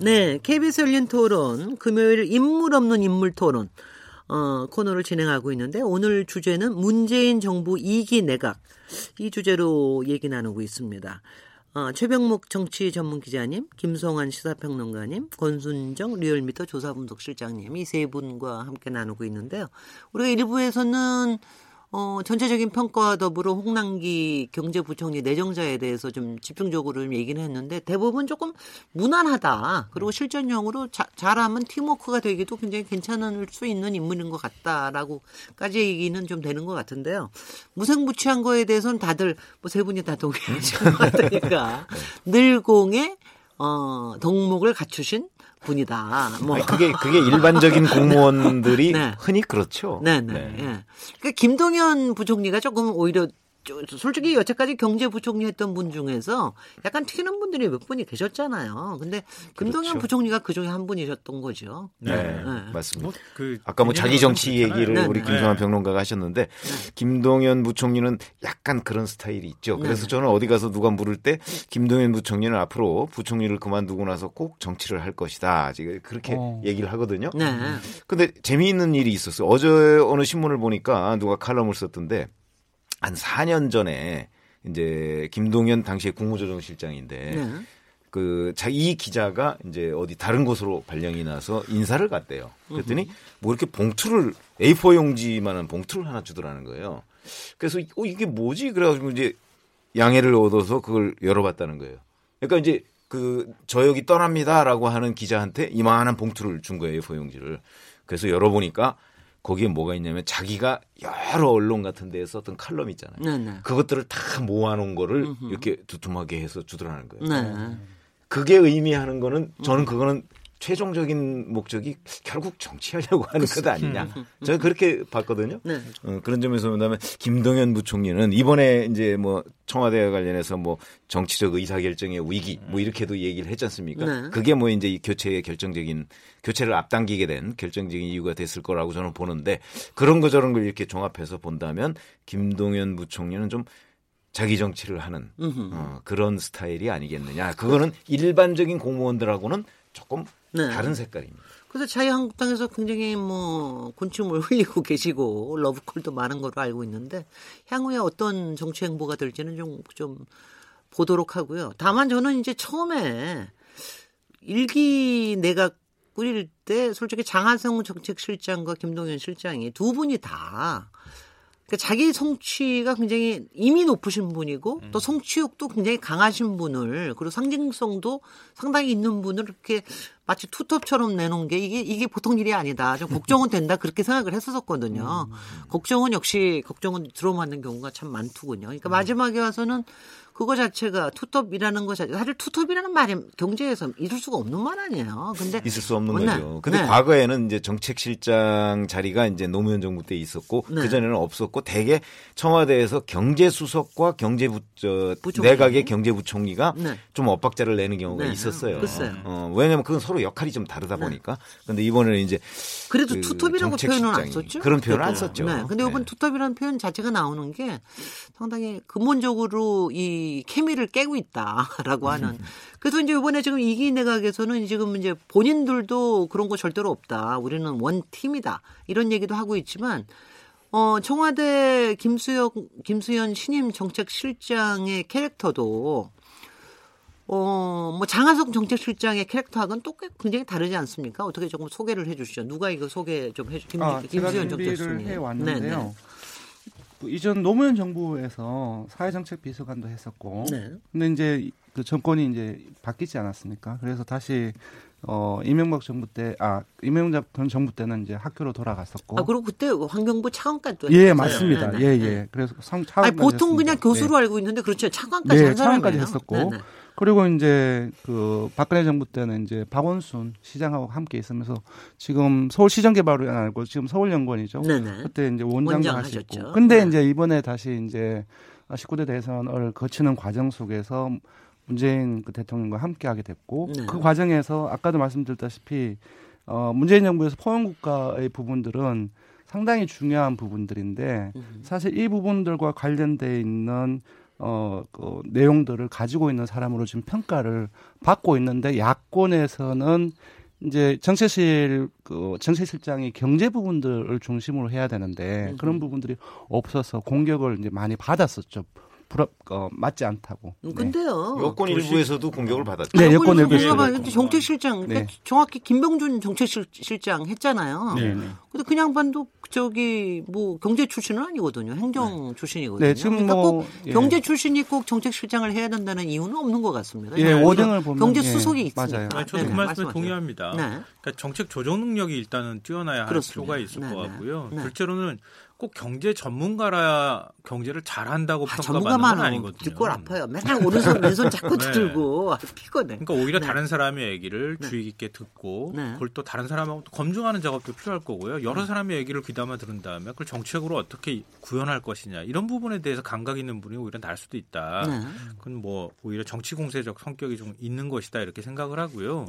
네, KBS 열린 토론 금요일 인물 없는 인물 토론 어, 코너를 진행하고 있는데 오늘 주제는 문재인 정부 2기 내각 이 주제로 얘기 나누고 있습니다. 어, 최병목 정치 전문 기자님, 김성환 시사평론가님, 권순정 리얼미터 조사분석실장님 이 세 분과 함께 나누고 있는데요. 우리가 일부에서는 어, 전체적인 평가와 더불어 홍남기 경제부총리 내정자에 대해서 좀 집중적으로 좀 얘기는 했는데 대부분 조금 무난하다. 그리고 실전형으로 자, 잘하면 팀워크가 되기도 굉장히 괜찮을 수 있는 인물인 것 같다라고까지 얘기는 좀 되는 것 같은데요. 무색무취한 거에 대해서는 다들 뭐 세 분이 다 동의하시는 것 같으니까 늘공의 어, 덕목을 갖추신 분이다. 뭐 아니, 그게 그게 일반적인 공무원들이 네. 흔히 그렇죠. 네, 네. 네. 예. 그러니까 김동연 부총리가 조금 오히려 솔직히 여태까지 경제부총리 했던 분 중에서 약간 튀는 분들이 몇 분이 계셨잖아요. 근데 김동연 그렇죠. 부총리가 그 중에 한 분이셨던 거죠. 네, 네. 맞습니다. 뭐, 그 아까 뭐 자기 정치 얘기를 네, 우리 네. 김성환 네. 평론가가 하셨는데 네. 김동연 부총리는 약간 그런 스타일이 있죠. 네. 그래서 저는 어디 가서 누가 물을 때 김동연 부총리는 앞으로 부총리를 그만두고 나서 꼭 정치를 할 것이다. 지금 그렇게 어. 얘기를 하거든요. 네. 근데 재미있는 일이 있었어요. 어제 어느 신문을 보니까 누가 칼럼을 썼던데 한 4년 전에 이제 김동연 당시에 국무조정실장인데 네. 그 자기 기자가 이제 어디 다른 곳으로 발령이 나서 인사를 갔대요. 그랬더니 뭐 이렇게 봉투를 A4 용지만한 봉투를 하나 주더라는 거예요. 그래서 어 이게 뭐지? 그래가지고 이제 양해를 얻어서 그걸 열어봤다는 거예요. 그러니까 이제 그 저 여기 떠납니다라고 하는 기자한테 이만한 봉투를 준 거예요 A4 용지를. 그래서 열어보니까 거기에 뭐가 있냐면 자기가 여러 언론 같은 데에 썼던 칼럼 있잖아요. 네네. 그것들을 다 모아놓은 거를 음흠. 이렇게 두툼하게 해서 주더라는 거예요. 네. 그게 의미하는 거는 저는 그거는 최종적인 목적이 결국 정치하려고 하는 것 아니냐. 저는 그렇게 봤거든요. 네. 어, 그런 점에서 본다면 김동연 부총리는 이번에 이제 뭐 청와대와 관련해서 뭐 정치적 의사결정의 위기 뭐 이렇게도 얘기를 했지 않습니까? 네. 그게 뭐 이제 이 교체의 결정적인 교체를 앞당기게 된 결정적인 이유가 됐을 거라고 저는 보는데 그런 거 저런 걸 이렇게 종합해서 본다면 김동연 부총리는 좀 자기 정치를 하는 어, 그런 스타일이 아니겠느냐. 그거는 일반적인 공무원들하고는 조금 네. 다른 색깔입니다. 그래서 자유한국당에서 굉장히 뭐 곤충을 흘리고 계시고 러브콜도 많은 걸로 알고 있는데 향후에 어떤 정치 행보가 될지는 좀, 좀 보도록 하고요. 다만 저는 이제 처음에 일기 내각 꾸릴 때 솔직히 장하성 정책실장과 김동연 실장이 두 분이 다 그러니까 자기 성취가 굉장히 이미 높으신 분이고 음. 또 성취욕도 굉장히 강하신 분을 그리고 상징성도 상당히 있는 분을 이렇게 마치 투톱처럼 내놓은 게 이게 이게 보통 일이 아니다. 좀 걱정은 된다 그렇게 생각을 했었거든요. 음. 걱정은 역시 걱정은 들어맞는 경우가 참 많더군요. 그러니까 음. 마지막에 와서는 그거 자체가 투톱이라는 거 자체 사실 투톱이라는 말이 경제에서 있을 수가 없는 말 아니에요. 근데 있을 수 없는 네. 거죠. 근데 네. 과거에는 이제 정책실장 자리가 이제 노무현 정부 때 있었고 네. 그 전에는 없었고 대개 청와대에서 경제수석과 경제부 저 내각의 경제부총리가 네. 좀 엇박자를 내는 경우가 네. 있었어요. 글쎄요. 어, 왜냐하면 그건 서로 역할이 좀 다르다 네. 보니까. 근데 이번에는 이제 그래도 그 투톱이라고 표현은 안 썼죠. 그런 표현을 안 썼죠. 네. 근데 이번 투톱이라는 표현 자체가 나오는 게 상당히 근본적으로 이 케미를 깨고 있다라고 하는. 그래서 이제 이번에 지금 이기 내각에서는 지금 이제 본인들도 그런 거 절대로 없다. 우리는 원 팀이다. 이런 얘기도 하고 있지만 어, 청와대 김수영, 김수현 신임 정책실장의 캐릭터도 어, 뭐 장하석 정책실장의 캐릭터하고는 또 굉장히 다르지 않습니까? 어떻게 조금 소개를 해 주시죠. 누가 이거 소개 좀 해 주, 김, 아, 김수현 정책실장. 해 왔는데요. 네네. 그 이전 노무현 정부에서 사회정책 비서관도 했었고, 네. 근데 이제 그 정권이 이제 바뀌지 않았습니까? 그래서 다시 어 이명박 정부 때, 아 이명박 전 정부 때는 이제 학교로 돌아갔었고. 아 그리고 그때 환경부 차관까지. 예, 맞습니다. 네, 네. 예, 예. 그래서 성 차관. 보통 그냥 교수로 네. 알고 있는데 그렇죠. 차관까지 네, 차관까지 했었고. 그리고 이제 그 박근혜 정부 때는 이제 박원순 시장하고 함께 있으면서 지금 서울시정 개발을 알고 지금 서울연구원이죠. 네네. 그때 이제 원장도 하셨고. 근데 네. 이제 이번에 다시 이제 19대 대선을 거치는 과정 속에서 문재인 그 대통령과 함께 하게 됐고 네. 그 과정에서 아까도 말씀드렸다시피 어 문재인 정부에서 포용 국가의 부분들은 상당히 중요한 부분들인데 사실 이 부분들과 관련돼 있는 어, 그 내용들을 가지고 있는 사람으로 지금 평가를 받고 있는데 야권에서는 이제 정세실 그 정세실장이 경제 부분들을 중심으로 해야 되는데 음. 그런 부분들이 없어서 공격을 이제 많이 받았었죠. 불합 어, 맞지 않다고. 음, 근데요. 네. 여권 일부에서도 공격을 받았죠. 네, 여권 일부에서. 정책실장 네. 그러니까 정확히 김병준 정책실장 했잖아요. 네. 네. 근데 그냥 반도 저기 뭐 경제 출신은 아니거든요. 행정 네. 출신이거든요. 네, 지금 그러니까 뭐 예. 경제 출신이 꼭 정책실장을 해야 된다는 이유는 없는 것 같습니다. 예, 워딩을 보면 경제 예, 수석이 예, 있으니까. 맞아요. 저도 그 말씀에 동의합니다. 그러니까 정책 조정 능력이 일단은 뛰어나야 할 필요가 있을 것 같고요. 둘째로는 꼭 경제 전문가라 경제를 잘한다고 아, 평가받는 건 아니거든요. 뒷골 아파요. 맨날 오른손 왼손 자꾸 네. 들고 피곤해. 그러니까 오히려 네. 다른 사람의 얘기를 네. 주의 깊게 듣고 네. 그걸 또 다른 사람하고 또 검증하는 작업도 필요할 거고요. 여러 네. 사람의 얘기를 귀담아 들은 다음에 그걸 정책으로 어떻게 구현할 것이냐 이런 부분에 대해서 감각 있는 분이 오히려 날 수도 있다. 네. 그건 뭐 오히려 정치 공세적 성격이 좀 있는 것이다 이렇게 생각을 하고요.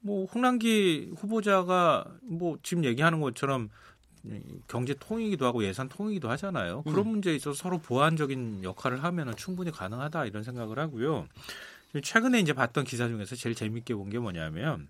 뭐 홍남기 후보자가 뭐 지금 얘기하는 것처럼 경제 통이기도 하고 예산 통이기도 하잖아요. 그런 음. 문제에 있어서 서로 보완적인 역할을 하면 충분히 가능하다 이런 생각을 하고요. 최근에 이제 봤던 기사 중에서 제일 재밌게 본 게 뭐냐면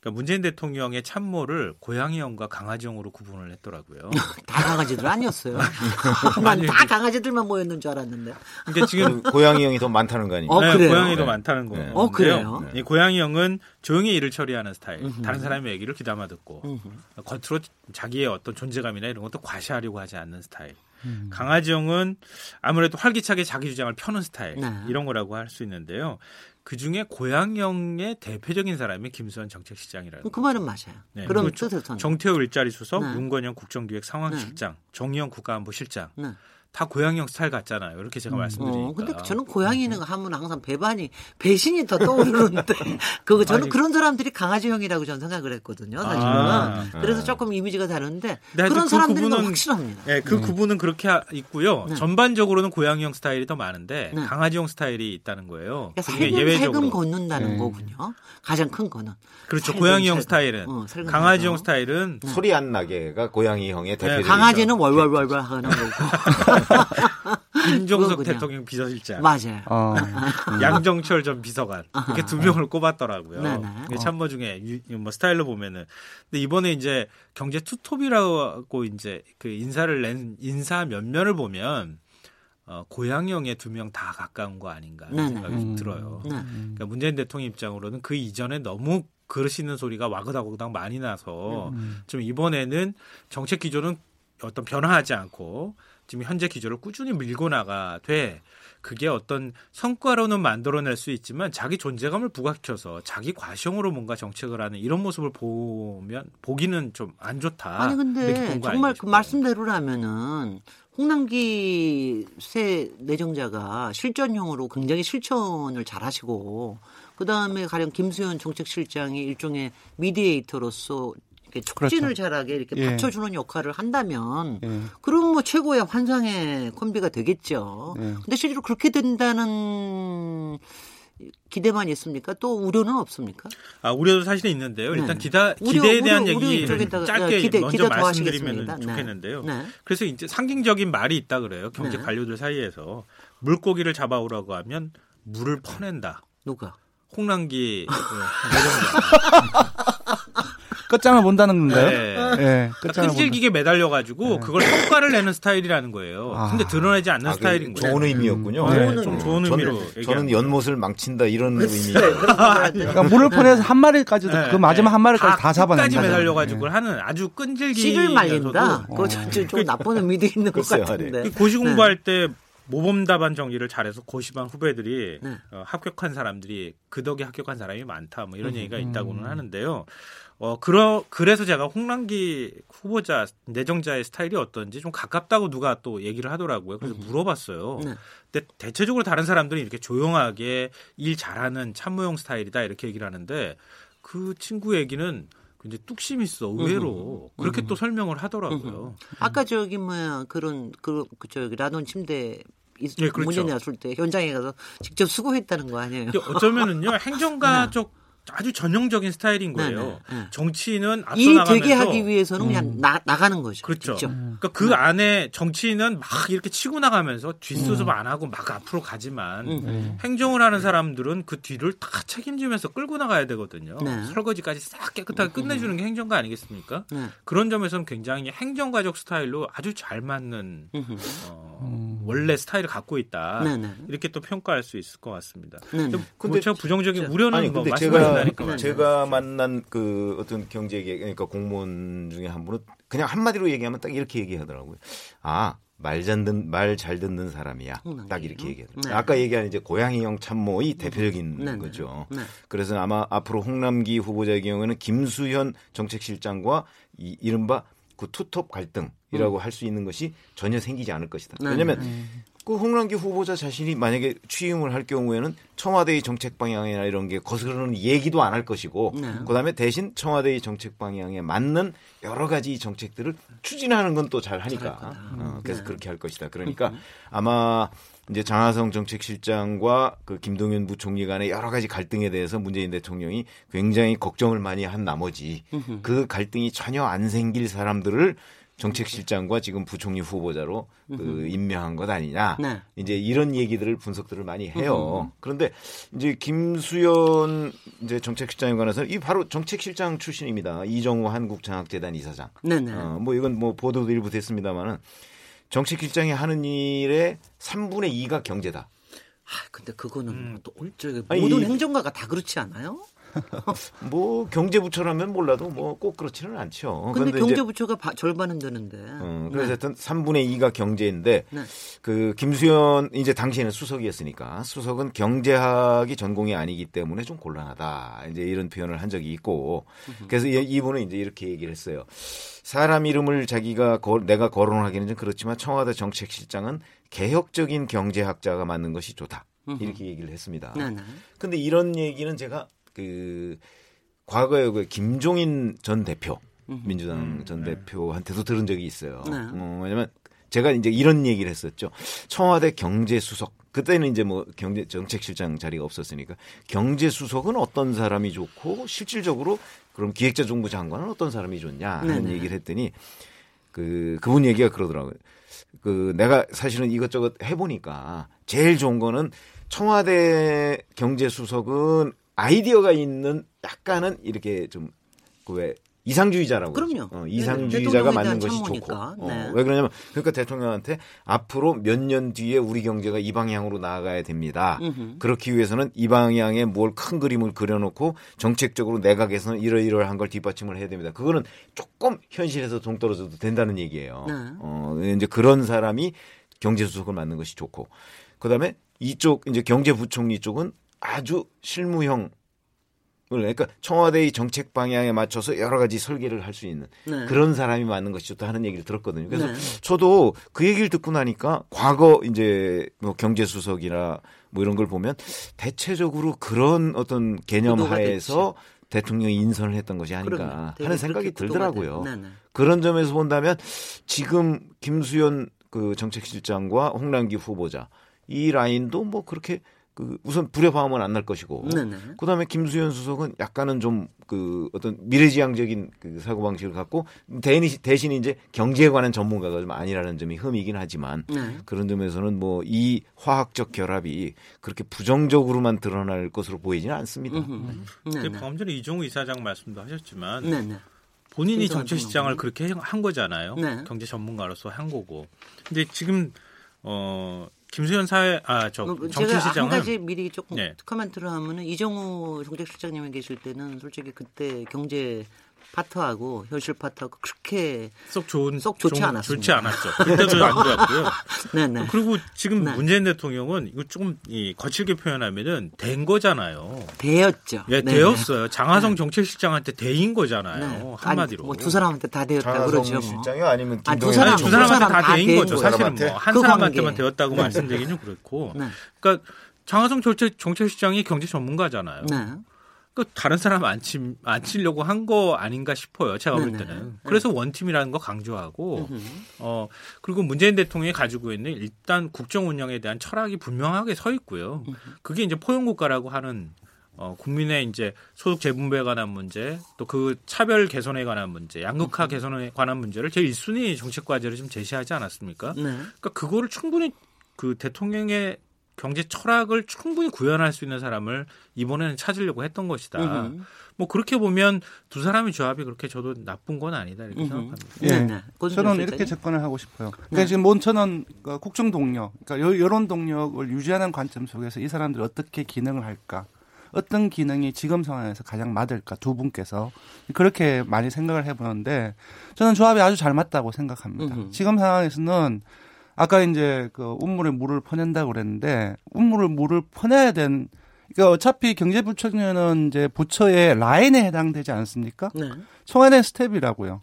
그러니까 문재인 대통령의 참모를 고양이형과 강아지형으로 구분을 했더라고요. 다 강아지들 아니었어요. 난다 강아지들만 모였는 줄 알았는데. 그러니까 지금 고양이형이 더 많다는 거 아니에요? 어, 네, 고양이 더 네. 많다는 거. 네. 어, 그래요? 네. 이 고양이형은 조용히 일을 처리하는 스타일. 음흠. 다른 사람의 얘기를 귀담아 듣고 음흠. 겉으로 자기의 어떤 존재감이나 이런 것도 과시하려고 하지 않는 스타일. 음. 강아지형은 아무래도 활기차게 자기 주장을 펴는 스타일 네. 이런 거라고 할 수 있는데요. 그 중에 고양형의 대표적인 사람이 김수환 정책시장이라고. 그 말은 맞아요. 네. 그럼 뜻은 정태호 일자리 수석, 네. 문건영 국정기획 상황실장, 네. 정의영 국가안보실장. 네. 다 고양이형 스타일 같잖아요. 이렇게 제가 음. 말씀드리니까. 어, 근데 저는 고양이는 음. 하면 항상 배반이 배신이 더 떠오르는데 그거 저는 아니, 그런 사람들이 강아지형이라고 저는 생각을 했거든요. 사실은. 아, 그래서 네. 조금 이미지가 다른데 그런 그 사람들이 구분은, 확실합니다. 네, 그 네. 구분은 그렇게 있고요. 네. 전반적으로는 고양이형 스타일이 더 많은데 네. 강아지형 스타일이 있다는 거예요. 그러니까 세금, 예외적으로 세금 걷는다는 네. 거군요. 가장 큰 거는. 그렇죠. 고양이형. 스타일은 어, 강아지형 스타일은 소리 안 나게가 고양이형의 대표. 강아지는 월월월월 하는 거고. 김종석 대통령 비서실장. 맞아요. 어. 양정철 전 비서관. 이렇게 두 명을 꼽았더라고요. 네네. 참모 중에 뭐 스타일로 보면은. 근데 이번에 이제 경제 투톱이라고 이제 그 인사를 낸 인사 면면을 보면 어, 고양형의 두 명 다 가까운 거 아닌가 생각이 좀 들어요. 네. 그러니까 문재인 대통령 입장으로는 그 이전에 너무 그러시는 소리가 와그닥와그닥 많이 나서 음. 좀 이번에는 정책 기조는 어떤 변화하지 않고 지금 현재 기조를 꾸준히 밀고 나가되 그게 어떤 성과로는 만들어낼 수 있지만 자기 존재감을 부각시켜서 자기 과시형으로 뭔가 정책을 하는 이런 모습을 보면 보기는 좀 안 좋다. 아니 근데 정말 그 말씀대로라면은 홍남기 새 내정자가 실전형으로 굉장히 실천을 잘하시고 그 다음에 가령 김수현 정책실장이 일종의 미디에이터로서 촉진을 그렇죠. 잘하게 이렇게 예. 받쳐주는 역할을 한다면 예. 그럼 뭐 최고의 환상의 콤비가 되겠죠. 예. 근데 실제로 그렇게 된다는 기대만 있습니까? 또 우려는 없습니까? 아 우려도 사실은 있는데요. 일단 네. 기다 기대에 우려, 대한 우려, 얘기를 짧게 기대, 먼저 기대 말씀드리면 네. 좋겠는데요. 네. 그래서 이제 상징적인 말이 있다 그래요. 경제 네. 관료들 사이에서 물고기를 잡아오라고 하면 물을 퍼낸다. 누가? 홍남기 끝장을 본다는 건가요? 네. 네 끈질기게 매달려가지고 네. 그걸 성과를 내는 스타일이라는 거예요. 아. 근데 드러나지 않는 아, 스타일인 거예요. 좋은 의미였군요. 음. 네. 좀 좋은 의미로. 저는, 저는 연못을 망친다 이런 의미. 그러니까 물을 퍼내서 한 마리까지도 네. 그 마지막 한 마리까지 다, 다 잡아낸다. 까지 매달려가지고 네. 하는 아주 끈질기. 씨를 말린다. 그거 좀, 좀 나쁜 의미도 있는 것 같은데. 그 고시 공부할 때 모범 답안 정리를 잘해서 고시반 후배들이 네. 어, 합격한 사람들이 그 덕에 합격한 사람이 많다 뭐 이런 음. 얘기가 있다고는 하는데요. 어, 그러, 그래서 제가 홍남기 후보자, 내정자의 스타일이 어떤지 좀 가깝다고 누가 또 얘기를 하더라고요. 그래서 음. 물어봤어요. 네. 근데 대체적으로 다른 사람들은 이렇게 조용하게 일 잘하는 참모형 스타일이다 이렇게 얘기를 하는데 그 친구 얘기는 굉장히 뚝심 있어 의외로 음흠. 그렇게 음흠. 또 설명을 하더라고요. 음흠. 아까 저기 뭐야 그런 그, 그 저기 라돈 침대 네, 그렇죠. 문제 났을 때 현장에 가서 직접 수고했다는 거 아니에요? 어쩌면은요 행정가 쪽 아주 전형적인 스타일인 거예요. 네네. 네. 정치인은 앞서 일이 되게 하기 위해서는 그냥 음. 나, 나가는 거죠. 그렇죠. 그러니까 그 네. 안에 정치인은 막 이렇게 치고 나가면서 뒷수습 음. 안 하고 막 앞으로 가지만 음. 네. 행정을 하는 사람들은 그 뒤를 다 책임지면서 끌고 나가야 되거든요. 네. 설거지까지 싹 깨끗하게 음. 끝내주는 게 행정가 아니겠습니까? 네. 그런 점에서는 굉장히 행정가족 스타일로 아주 잘 맞는 어, 음. 원래 스타일을 갖고 있다. 네네. 이렇게 또 평가할 수 있을 것 같습니다. 근데 제가 부정적인 우려는 아니, 근데 뭐 제가 네. 제가 만난 그 어떤 경제계 그러니까 공무원 중에 한 분은 그냥 한마디로 얘기하면 딱 이렇게 얘기하더라고요. 아, 말 잘 듣는 말 잘 듣는 사람이야. 딱 이렇게 얘기하더라고요. 네. 아까 얘기한 이제 고양이형 참모의 대표적인 네, 네. 거죠. 네. 그래서 아마 앞으로 홍남기 후보자의 경우에는 김수현 정책실장과 이 이른바 그 투톱 갈등이라고 음. 할수 있는 것이 전혀 생기지 않을 것이다. 네. 왜냐하면 그 홍남기 후보자 자신이 만약에 취임을 할 경우에는 청와대의 정책 방향이나 이런 게 거스르는 얘기도 안 할 것이고 네. 그다음에 대신 청와대의 정책 방향에 맞는 여러 가지 정책들을 추진하는 건 또 잘 하니까 어, 그래서 네. 그렇게 할 것이다. 그러니까 음. 아마 이제 장하성 정책실장과 그 김동연 부총리 간의 여러 가지 갈등에 대해서 문재인 대통령이 굉장히 걱정을 많이 한 나머지 그 갈등이 전혀 안 생길 사람들을 정책실장과 지금 부총리 후보자로 그 임명한 것 아니냐. 네. 이제 이런 얘기들을 분석들을 많이 해요. 그런데 이제 김수현 이제 정책실장에 관해서 이 바로 정책실장 출신입니다. 이정우 한국장학재단 이사장. 네 네. 어, 뭐 이건 뭐 보도도 일부 됐습니다만은 정책실장이 하는 일의 3분의 2가 경제다. 아, 근데 그거는 음. 또 모든 아니, 행정가가 다 그렇지 않아요? 뭐 경제부처라면 몰라도 뭐 꼭 그렇지는 않죠. 근데 경제부처가 바, 절반은 되는데. 어, 그래서 네. 하여튼 3분의 2가 경제인데 네. 그 김수현 이제 당시에는 수석이었으니까 수석은 경제학이 전공이 아니기 때문에 좀 곤란하다. 이제 이런 표현을 한 적이 있고 그래서 이분은 이제 이렇게 얘기를 했어요. 사람 이름을 자기가 거, 내가 거론하기는 좀 그렇지만 청와대 정책실장은 개혁적인 경제학자가 맞는 것이 좋다. 이렇게 얘기를 했습니다. 네네. 근데 이런 얘기는 제가 그 과거에 그 김종인 전 대표 민주당 음, 전 네. 대표한테도 들은 적이 있어요. 네. 어, 왜냐면 제가 이제 이런 얘기를 했었죠. 청와대 경제수석 그때는 이제 뭐 경제 정책실장 자리가 없었으니까 경제수석은 어떤 사람이 좋고 실질적으로 그럼 기획자 정부 장관은 어떤 사람이 좋냐 하는 네네. 얘기를 했더니 그 그분 얘기가 그러더라고요. 그 내가 사실은 이것저것 해보니까 제일 좋은 거는 청와대 경제수석은 아이디어가 있는 약간은 이렇게 좀 그왜 이상주의자라고 그럼요. 어, 이상주의자가 맞는 것이 좋고. 어, 네. 어, 왜 그러냐면 그러니까 대통령한테 앞으로 몇 년 뒤에 우리 경제가 이 방향으로 나아가야 됩니다. 음흠. 그렇기 위해서는 이 방향에 뭘 큰 그림을 그려놓고 정책적으로 내각에서는 이러이러한 걸 뒷받침을 해야 됩니다. 그거는 조금 현실에서 동떨어져도 된다는 얘기예요. 네. 어, 이제 그런 사람이 경제수석을 맡는 것이 좋고. 그다음에 이쪽 이제 경제부총리 쪽은 아주 실무형 그러니까 청와대의 정책 방향에 맞춰서 여러 가지 설계를 할 수 있는 네. 그런 사람이 맞는 것이 좋다 하는 얘기를 들었거든요. 그래서 네. 저도 그 얘기를 듣고 나니까 과거 이제 뭐 경제수석이나 뭐 이런 걸 보면 대체적으로 그런 어떤 개념 하에서 대통령이 인선을 했던 것이 아닌가 하는 생각이 들더라고요. 네, 네. 그런 점에서 본다면 지금 김수현 그 정책실장과 홍남기 후보자 이 라인도 뭐 그렇게 그 우선 불의 화음은 안 날 것이고 네네. 그다음에 김수현 수석은 약간은 좀 그 어떤 미래지향적인 그 사고 방식을 갖고 대신 대신 이제 경제에 관한 전문가가 좀 아니라는 점이 흠이긴 하지만 네. 그런 점에서는 뭐 이 화학적 결합이 그렇게 부정적으로만 드러날 것으로 보이지는 않습니다. 음. 네. 방금 전에 이종우 이사장 말씀도 하셨지만 네네. 본인이 정책시장을 그렇게 한 거잖아요. 네. 경제 전문가로서 한 거고. 근데 지금 어 김수현 사회 아저 뭐, 정치시장은 한 가지 미리 조금 네. 커멘트를 하면은 이정우 정책실장님이 계실 때는 솔직히 그때 경제 파트하고 현실 파트하고 그렇게 쏙 좋은 쏙 좋지 않았습니다. 좋지 않았죠. 그때도 안 좋았고요. 네네. 그리고 지금 네. 문재인 대통령은 이거 조금 이 거칠게 표현하면은 된 거잖아요. 되었죠. 예, 네네. 되었어요. 장하성 네. 정책실장한테 대인 거잖아요. 네. 한마디로. 뭐 두 사람한테 다 되었다 그러죠. 뭐. 실장이 아니면 아니, 두 사람 두 사람한테 다, 다 대인 거죠. 사실은 뭐한 그 사람한테만 되었다고 네. 말씀드리기는 그렇고. 네. 그러니까 장하성 정책 정책실장이 경제 전문가잖아요. 네. 그 다른 사람 안, 치, 안 치려고 한 거 아닌가 싶어요. 제가 볼 때는. 네. 그래서 원팀이라는 거 강조하고, 어, 그리고 문재인 대통령이 가지고 있는 일단 국정 운영에 대한 철학이 분명하게 서 있고요. 그게 이제 포용 국가라고 하는 어, 국민의 이제 소득 재분배에 관한 문제, 또 그 차별 개선에 관한 문제, 양극화 개선에 관한 문제를 제일 1순위 정책 과제를 좀 제시하지 않았습니까? 네. 그러니까 그거를 충분히 그 대통령의 경제 철학을 충분히 구현할 수 있는 사람을 이번에는 찾으려고 했던 것이다. 으흠. 뭐 그렇게 보면 두 사람의 조합이 그렇게 저도 나쁜 건 아니다 이렇게 으흠. 생각합니다. 예. 네, 네. 저는 이렇게 접근을 하고 싶어요. 그러니까 네. 지금 몬천은 그러니까 국정 동력, 그러니까 여론 동력을 유지하는 관점 속에서 이 사람들이 어떻게 기능을 할까? 어떤 기능이 지금 상황에서 가장 맞을까 두 분께서 그렇게 많이 생각을 해보는데 저는 조합이 아주 잘 맞다고 생각합니다. 으흠. 지금 상황에서는 아까 이제 그 우물에 물을 퍼낸다고 그랬는데 우물을 물을 퍼내야 된 그러니까 어차피 경제부총리는 이제 부처의 라인에 해당되지 않습니까? 네. 청와대 스태프라고요.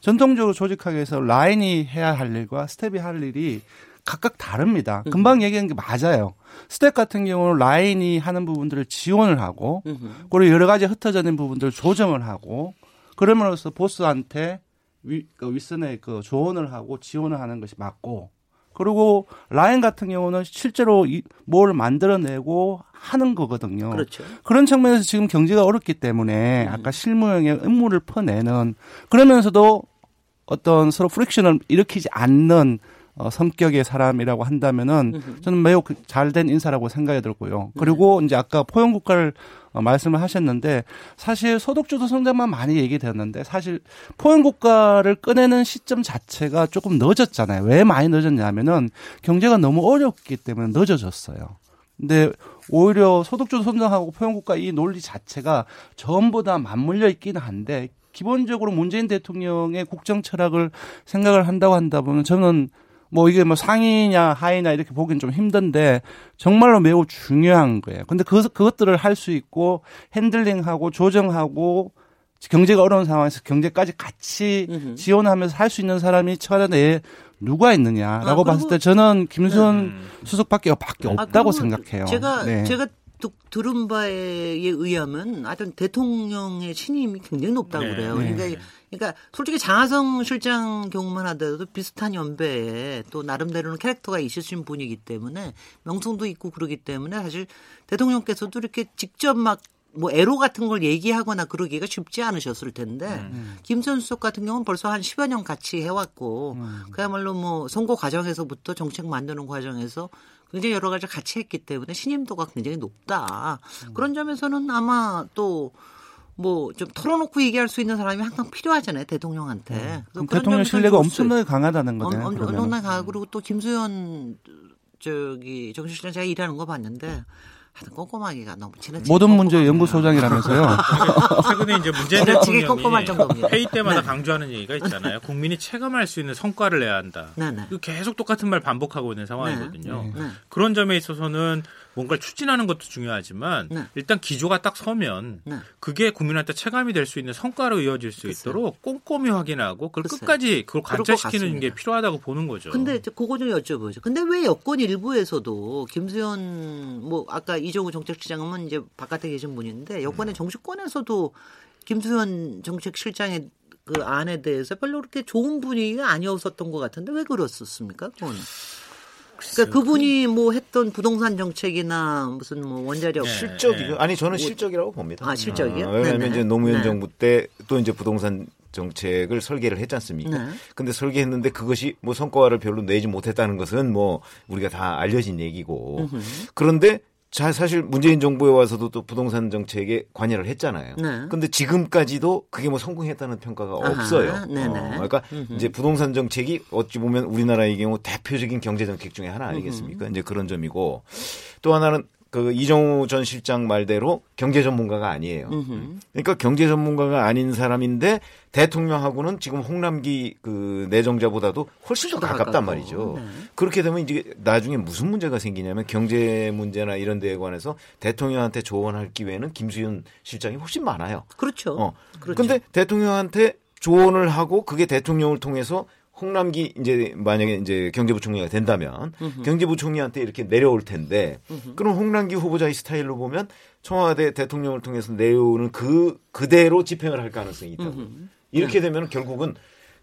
전통적으로 조직학에서 라인이 해야 할 일과 스태프가 할 일이 각각 다릅니다. 금방 얘기한 게 맞아요. 스태프 같은 경우는 라인이 하는 부분들을 지원을 하고, 그리고 여러 가지 흩어져 있는 부분들을 조정을 하고, 그러므로써 보스한테 위, 그 윗선에 그 조언을 하고 지원을 하는 것이 맞고, 그리고 라인 같은 경우는 실제로 이, 뭘 만들어내고 하는 거거든요. 그렇죠. 그런 측면에서 지금 경제가 어렵기 때문에 음. 아까 실무형의 업무를 퍼내는 그러면서도 어떤 서로 friction을 일으키지 않는 어, 성격의 사람이라고 한다면은 저는 매우 그 잘된 인사라고 생각이 들고요. 그리고 네. 이제 아까 포용 국가를 어, 말씀을 하셨는데 사실 소득주도 성장만 많이 얘기되었는데 사실 포용 국가를 꺼내는 시점 자체가 조금 늦었잖아요. 왜 많이 늦었냐면은 경제가 너무 어렵기 때문에 늦어졌어요. 근데 오히려 소득주도 성장하고 포용 국가 이 논리 자체가 전부 다 맞물려 있기는 한데 기본적으로 문재인 대통령의 국정 철학을 생각을 한다고 한다 보면 저는 뭐 이게 뭐 상이냐 하이냐 이렇게 보기는 좀 힘든데 정말로 매우 중요한 거예요. 근데 그, 그것들을 할 수 있고 핸들링하고 조정하고 경제가 어려운 상황에서 경제까지 같이 지원하면서 할 수 있는 사람이 청와대에 누가 있느냐라고 아, 봤을 때 저는 김수현 음. 수석밖에 밖에 아, 없다고 아, 생각해요. 제가 네. 제가 들은 바에 의하면 하여튼 대통령의 신임이 굉장히 높다고 네. 그래요. 그러니까 네. 그러니까 솔직히 장하성 실장 경우만 하더라도 비슷한 연배에 또 나름대로는 캐릭터가 있으신 분이기 때문에 명성도 있고 그러기 때문에 사실 대통령께서도 이렇게 직접 막뭐 애로 같은 걸 얘기하거나 그러기가 쉽지 않으셨을 텐데 음. 김선 수석 같은 경우는 벌써 한 10여 년 같이 해왔고 음. 그야말로 뭐 선거 과정에서부터 정책 만드는 과정에서 굉장히 여러 가지 같이 했기 때문에 신임도가 굉장히 높다. 음. 그런 점에서는 아마 또 뭐 좀 털어놓고 얘기할 수 있는 사람이 항상 필요하잖아요 대통령한테. 음. 대통령 신뢰가 엄청나게 강하다는 거네요. 엄청나게 강하고 그리고 또 김수현 저기 정신실장 제가 일하는 거 봤는데 하여튼 꼼꼼하기가 너무 지나치게 모든 문제 연구소장이라면서요. 최근에 이제 문재인 대통령이 회의 때마다 네. 강조하는 얘기가 있잖아요. 국민이 체감할 수 있는 성과를 내야 한다. 네, 네. 계속 똑같은 말 반복하고 있는 상황이거든요. 네, 네. 그런 점에 있어서는 뭔가를 추진하는 것도 중요하지만 네. 일단 기조가 딱 서면 네. 그게 국민한테 체감이 될 수 있는 성과로 이어질 수 글쎄요. 있도록 꼼꼼히 확인하고 그걸 글쎄요. 끝까지 그걸 관찰시키는 게 필요하다고 보는 거죠. 근데 그거 좀 여쭤보죠. 근데 왜 여권 일부에서도 김수현 뭐 아까 이종우 정책실장은 이제 바깥에 계신 분인데 여권의 음. 정치권에서도 김수현 정책실장의 그 안에 대해서 별로 그렇게 좋은 분위기가 아니었었던 것 같은데 왜 그랬었습니까? 그거는. 그러니까 그분이 뭐 했던 부동산 정책이나 무슨 뭐 원자력 네. 실적이 네. 아니 저는 뭐 실적이라고 봅니다. 아 실적이요? 아, 왜냐하면 네네. 이제 노무현 네. 정부 때 또 이제 부동산 정책을 설계를 했지 않습니까? 네. 근데 설계했는데 그것이 뭐 성과를 별로 내지 못했다는 것은 뭐 우리가 다 알려진 얘기고 그런데 자, 사실 문재인 정부에 와서도 또 부동산 정책에 관여를 했잖아요. 네. 근데 지금까지도 그게 뭐 성공했다는 평가가 아하, 없어요. 어, 그러니까 음흠. 이제 부동산 정책이 어찌 보면 우리나라의 경우 대표적인 경제 정책 중에 하나 아니겠습니까? 음흠. 이제 그런 점이고 또 하나는 그 이정우 전 실장 말대로 경제 전문가가 아니에요. 으흠. 그러니까 경제 전문가가 아닌 사람인데 대통령하고는 지금 홍남기 그 내정자보다도 훨씬 더 가깝단 말이죠. 네. 그렇게 되면 이제 나중에 무슨 문제가 생기냐면 경제 문제나 이런 데에 관해서 대통령한테 조언할 기회는 김수현 실장이 훨씬 많아요. 그렇죠. 어. 그렇죠. 근데 대통령한테 조언을 하고 그게 대통령을 통해서 홍남기 이제 만약에 이제 경제부총리가 된다면 으흠. 경제부총리한테 이렇게 내려올 텐데 으흠. 그럼 홍남기 후보자의 스타일로 보면 청와대 대통령을 통해서 내려오는 그 그대로 집행을 할 가능성이 있다고. 으흠. 이렇게 네. 되면 결국은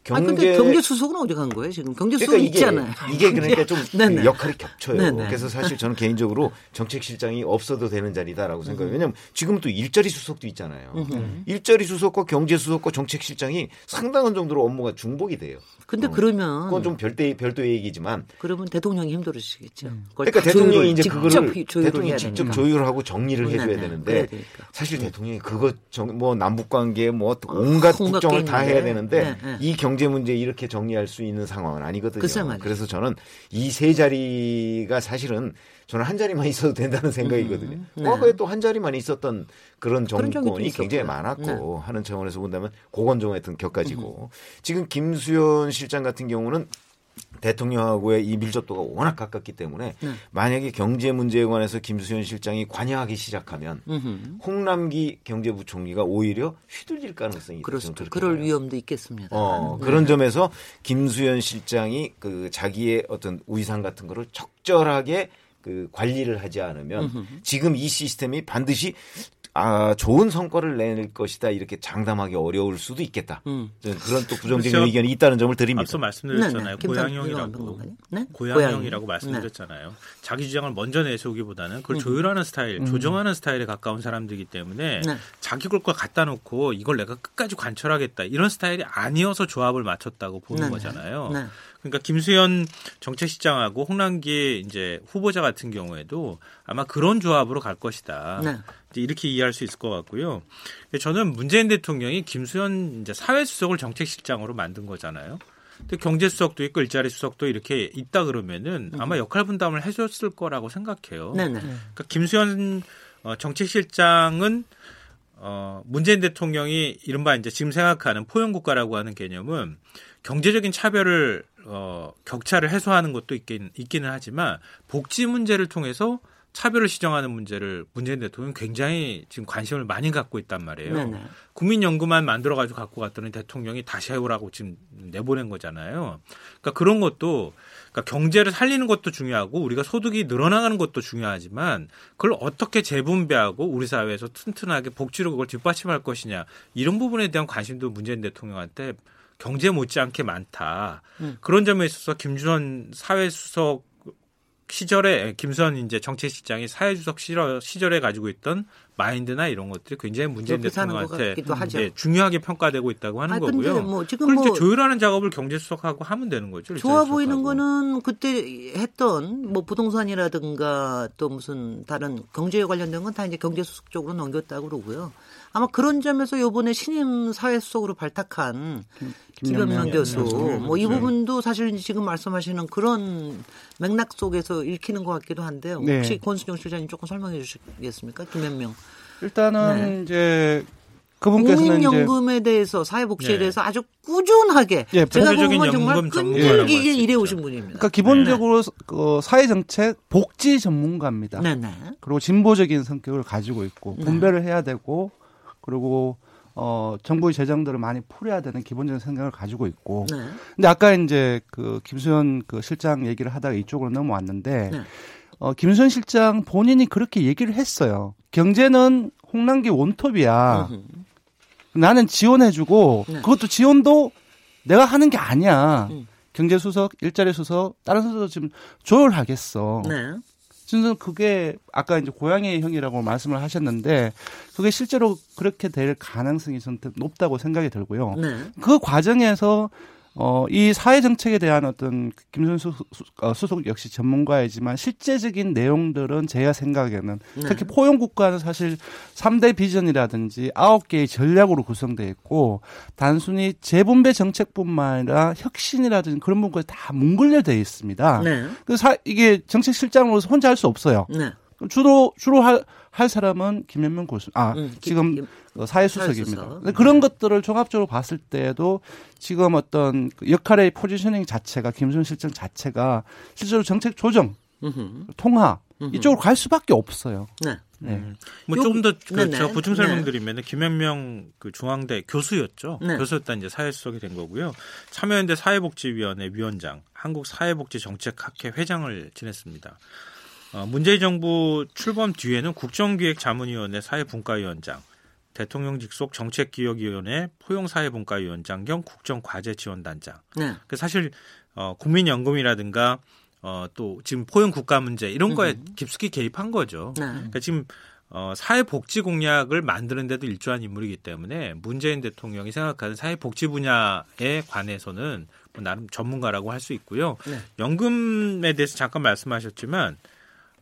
경제 아, 경제 수석은 어디 간 거예요 지금 경제 수석 그러니까 있잖아요. 이게 그러니까 좀 역할이 겹쳐요. 네네. 그래서 사실 저는 개인적으로 정책실장이 없어도 되는 자리다라고 생각해요. 왜냐하면 지금 또 일자리 수석도 있잖아요. 음흠. 일자리 수석과 경제 수석과 정책실장이 상당한 정도로 업무가 중복이 돼요. 근데 어. 그러면 그건 좀 별도의 별도의 얘기지만 그러면 대통령이 힘들으시겠죠. 음. 그러니까 대통령이 이제 그거를 대통령이 직접 조율하고 정리를 해줘야 네, 네. 되는데 사실 대통령이 그거 정, 뭐 남북 관계 뭐 온갖 아, 국정을 다 해야 되는데 네, 네. 이경 제 문제 이렇게 정리할 수 있는 상황은 아니거든요. 그래서 저는 이 세 자리가 사실은 저는 한 자리만 있어도 된다는 생각이거든요. 음, 네. 과거에 또 한 자리만 있었던 그런 정권이 굉장히 많았고 네. 하는 차원에서 본다면 그건 좀 하여튼 격가지고 음. 지금 김수현 실장 같은 경우는 대통령하고의 이 밀접도가 워낙 가깝기 때문에 네. 만약에 경제 문제에 관해서 김수현 실장이 관여하기 시작하면 음흠. 홍남기 경제부총리가 오히려 휘둘릴 가능성이 그렇습니다. 그럴 봐요. 위험도 있겠습니다. 어, 네. 그런 점에서 김수현 실장이 그 자기의 어떤 위상 같은 거를 적절하게 그 관리를 하지 않으면 음흠. 지금 이 시스템이 반드시 아 좋은 성과를 낼 것이다 이렇게 장담하기 어려울 수도 있겠다. 음. 그런 또 부정적인 그렇죠. 의견이 있다는 점을 드립니다. 앞서 말씀드렸잖아요. 네, 네. 고양형이라고 네? 고양형이라고 말씀드렸잖아요. 네. 자기 주장을 먼저 내세우기보다는 그걸 음. 조율하는 스타일, 음. 조정하는 스타일에 가까운 사람들이기 때문에 네. 자기 걸과 갖다 놓고 이걸 내가 끝까지 관철하겠다 이런 스타일이 아니어서 조합을 맞췄다고 보는 네, 거잖아요. 그러니까 김수현 정책시장하고 홍남기 이제 후보자 같은 경우에도 아마 그런 조합으로 갈 것이다. 네. 이렇게 이해할 수 있을 것 같고요. 저는 문재인 대통령이 김수현 이제 사회수석을 정책실장으로 만든 거잖아요. 근데 경제수석도 있고 일자리 수석도 이렇게 있다 그러면은 아마 역할 분담을 해줬을 거라고 생각해요. 네네. 그러니까 김수현 어, 정책실장은 어, 문재인 대통령이 이른바 이제 지금 생각하는 포용국가라고 하는 개념은 경제적인 차별을 어, 격차를 해소하는 것도 있긴, 있기는 하지만 복지 문제를 통해서 차별을 시정하는 문제를 문재인 대통령이 굉장히 지금 관심을 많이 갖고 있단 말이에요. 네네. 국민연금만 만들어 가지고 갖고 갔더니 대통령이 다시 해오라고 지금 내보낸 거잖아요. 그러니까 그런 것도 그러니까 경제를 살리는 것도 중요하고 우리가 소득이 늘어나가는 것도 중요하지만 그걸 어떻게 재분배하고 우리 사회에서 튼튼하게 복지로 그걸 뒷받침할 것이냐 이런 부분에 대한 관심도 문재인 대통령한테 경제 못지않게 많다. 음. 그런 점에 있어서 김주선 사회수석 시절에 김수현 이제 정책실장이 사회주석 시절에 가지고 있던 마인드나 이런 것들이 굉장히 문재인 대통령한테 네, 중요하게 평가되고 있다고 하는 아, 거고요. 뭐 지금 뭐 조율하는 작업을 경제수석하고 하면 되는 거죠. 좋아 보이는 거는 그때 했던 뭐 부동산이라든가 또 무슨 다른 경제에 관련된 건 다 이제 경제수석 쪽으로 넘겼다고 그러고요. 아마 그런 점에서 요번에 신임 사회수석으로 발탁한 김현명 교수 뭐 이 부분도 사실 지금 말씀하시는 그런 맥락 속에서 읽히는 것 같기도 한데요. 네. 혹시 권순정 실장님 조금 설명해 주시겠습니까? 김현명. 일단은 네. 이제 그분께서는 국민연금에 대해서 사회복지에 네. 대해서 아주 꾸준하게 예, 제가 보면 정말 끈질기게 일해 오신 분입니다. 그러니까 기본적으로 네. 그 사회정책 복지 전문가입니다. 네네. 네. 그리고 진보적인 성격을 가지고 있고 네. 분배를 해야 되고 그리고 어 정부의 재정들을 많이 풀어야 되는 기본적인 생각을 가지고 있고. 네. 근데 아까 이제 그 김수현 그 실장 얘기를 하다가 이쪽으로 넘어왔는데 네. 어 김수현 실장 본인이 그렇게 얘기를 했어요. 경제는 홍남기 원톱이야. 으흠. 나는 지원해주고 네. 그것도 지원도 내가 하는 게 아니야. 음. 경제 수석, 일자리 수석, 다른 수석 지금 조율하겠어. 네. 저는 그게 아까 이제 고양이의 형이라고 말씀을 하셨는데 그게 실제로 그렇게 될 가능성이 좀 높다고 생각이 들고요. 네. 그 과정에서 어, 이 사회 정책에 대한 어떤 김선수 어, 수석 역시 전문가이지만 실제적인 내용들은 제가 생각에는 네. 특히 포용 국가는 사실 3대 비전이라든지 9개의 전략으로 구성되어 있고 단순히 재분배 정책뿐만 아니라 혁신이라든지 그런 부분까지 다 뭉글려 되어 있습니다. 네. 그래서 이게 정책 실장으로서 혼자 할 수 없어요. 네. 주로 주로 할, 할 사람은 김현명 교수. 아 음, 지금 김, 그 사회수석입니다. 사회수석. 그런 것들을 종합적으로 봤을 때도 지금 어떤 그 역할의 포지셔닝 자체가 김순 실장 자체가 실제로 정책 조정, 음흠. 통화 음흠. 이쪽으로 갈 수밖에 없어요. 네. 네. 음. 뭐 조금 더 그, 제가 보충 설명드리면 네. 김현명 그 중앙대 교수였죠. 네. 교수였다 이제 사회수석이 된 거고요. 참여연대 사회복지위원회 위원장, 한국사회복지정책학회 회장을 지냈습니다. 어, 문재인 정부 출범 뒤에는 국정기획자문위원회 사회분과위원장, 대통령 직 속 정책기획위원회 포용사회분과위원장 겸 국정과제지원단장. 네. 그 사실 어, 국민연금이라든가 어, 또 지금 포용 국가 문제 이런 거에 깊숙이 개입한 거죠. 네. 그러니까 지금 어, 사회복지 공약을 만드는데도 일조한 인물이기 때문에 문재인 대통령이 생각하는 사회복지 분야에 관해서는 뭐 나름 전문가라고 할 수 있고요. 네. 연금에 대해서 잠깐 말씀하셨지만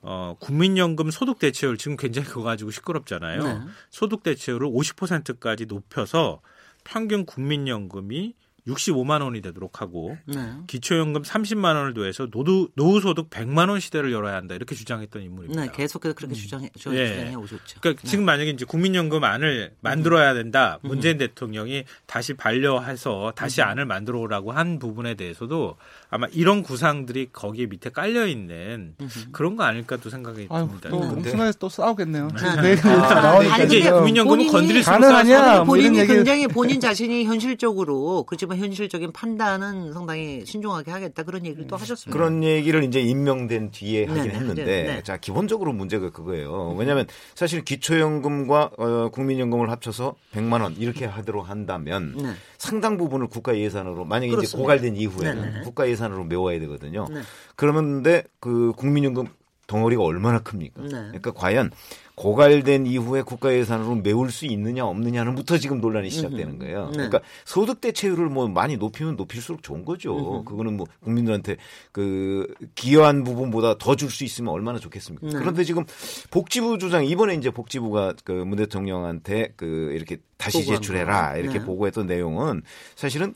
어, 국민연금 소득 대체율 지금 굉장히 그거 가지고 시끄럽잖아요. 네. 소득 대체율을 50%까지 높여서 평균 국민연금이 65만 원이 되도록 하고 네. 기초연금 30만 원을 더해서 노후, 노후소득 100만 원 시대를 열어야 한다 이렇게 주장했던 인물입니다. 네, 계속해서 그렇게 음. 주장해, 네. 오셨죠. 그러니까 네. 지금 만약에 이제 국민연금 안을 만들어야 된다. 음. 문재인 대통령이 다시 반려해서 다시 음. 안을 만들어 오라고 한 부분에 대해서도 아마 이런 구상들이 거기에 밑에 깔려 있는 그런 거 아닐까도 생각이 아유, 듭니다. 또 엉뚱해서 또 싸우겠네요. 네. 네. 아, 아, 이제 국민연금은 건드릴 수 가능하냐? 본인이 굉장히 본인 자신이 현실적으로 그렇지만 현실적인 판단은 상당히 신중하게 하겠다 그런 얘기를 또 하셨습니다. 그런 얘기를 이제 임명된 뒤에 하긴 네네. 했는데 네네. 자 기본적으로 문제가 그거예요. 왜냐하면 사실 기초연금과 어, 국민연금을 합쳐서 100만 원 이렇게 하도록 한다면 네. 상당 부분을 국가 예산으로 만약에 그렇습니다. 이제 고갈된 이후에는 네네. 국가 예산으로 메워야 되거든요. 네. 그러는데 그 국민연금 덩어리가 얼마나 큽니까? 네. 그러니까 과연 고갈된 이후에 국가 예산으로 메울 수 있느냐 없느냐는부터 지금 논란이 시작되는 거예요. 네. 그러니까 소득 대체율을 뭐 많이 높이면 높일수록 좋은 거죠. 그거는 뭐 국민들한테 그 기여한 부분보다 더 줄 수 있으면 얼마나 좋겠습니까? 네. 그런데 지금 복지부 주장 이번에 이제 복지부가 그 문 대통령한테 그 이렇게 다시 제출해라 이렇게 네. 보고했던 내용은 사실은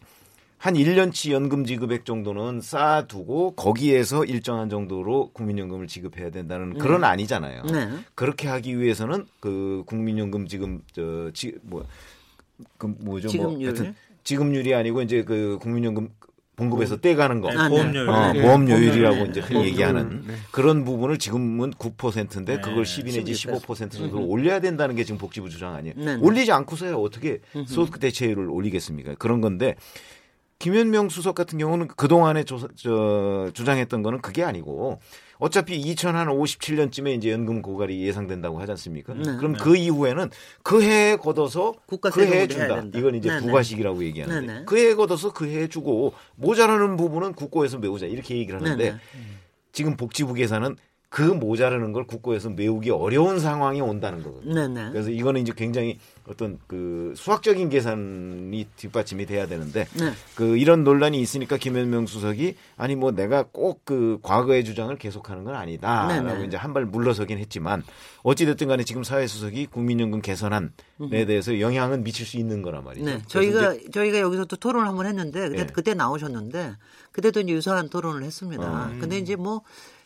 한 1년치 연금 지급액 정도는 쌓아두고 거기에서 일정한 정도로 국민연금을 지급해야 된다는 네. 그런 아니잖아요. 네. 그렇게 하기 위해서는 그 국민연금 지금 저지뭐 그 뭐죠 뭐 하여튼 지급률이 아니고 이제 그 국민연금 봉급에서 떼가는 거. 네, 보험료율. 어, 네. 보험료율이라고 네. 이제 흔히 얘기하는 네. 그런 부분을 지금은 9%인데 그걸 12 내지 15% 정도로 음. 올려야 된다는 게 지금 복지부 주장 아니에요. 올리지 않고서야 어떻게 소득 대체율을 올리겠습니까? 그런 건데 김현명 수석 같은 경우는 그동안에 조, 저, 주장했던 거는 그게 아니고 어차피 2057년쯤에 이제 연금 고갈이 예상된다고 하지 않습니까? 네. 그럼 네. 그 이후에는 그 해에 걷어서 그 해에 준다. 이건 이제 네, 네. 부가식이라고 얘기하는데 네, 그 해에 걷어서 그 해에 주고 모자라는 부분은 국고에서 메우자 이렇게 얘기를 하는데 지금 복지부 계산은 그 모자라는 걸 국고에서 메우기 어려운 상황이 온다는 거거든요. 그래서 이거는 이제 굉장히 어떤 그 수학적인 계산이 뒷받침이 돼야 되는데 네. 그 이런 논란이 있으니까 김현명 수석이 아니 뭐 내가 꼭 그 과거의 주장을 계속하는 건 아니다라고 네 네. 이제 한 발 물러서긴 했지만 어찌 됐든 간에 지금 사회 수석이 국민연금 개선안에 대해서 영향은 미칠 수 있는 거란 말이죠. 네. 저희가 저희가 여기서 또 토론을 한번 했는데 그때, 네. 그때 나오셨는데 그때도 이제 유사한 토론을 했습니다. 어. 근데 이제 뭐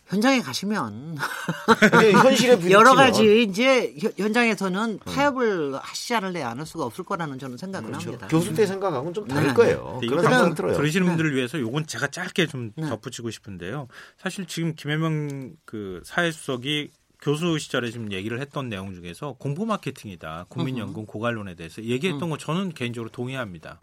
현장에 가시면 현실의 여러 가지 이제 현장에서는 타협을 하시지 않을래 않을 수가 없을 거라는 저는 생각을 그렇죠. 합니다. 교수 때 생각하고는 좀 다를 네. 거예요. 그런 생각 들어요. 들으시는 네. 분들을 위해서 요건 제가 짧게 좀 네. 덧붙이고 싶은데요. 사실 지금 김혜명 그 사회수석이 교수 시절에 지금 얘기를 했던 내용 중에서 공보 마케팅이다. 국민연금 고갈론에 대해서 얘기했던 음. 거 저는 개인적으로 동의합니다.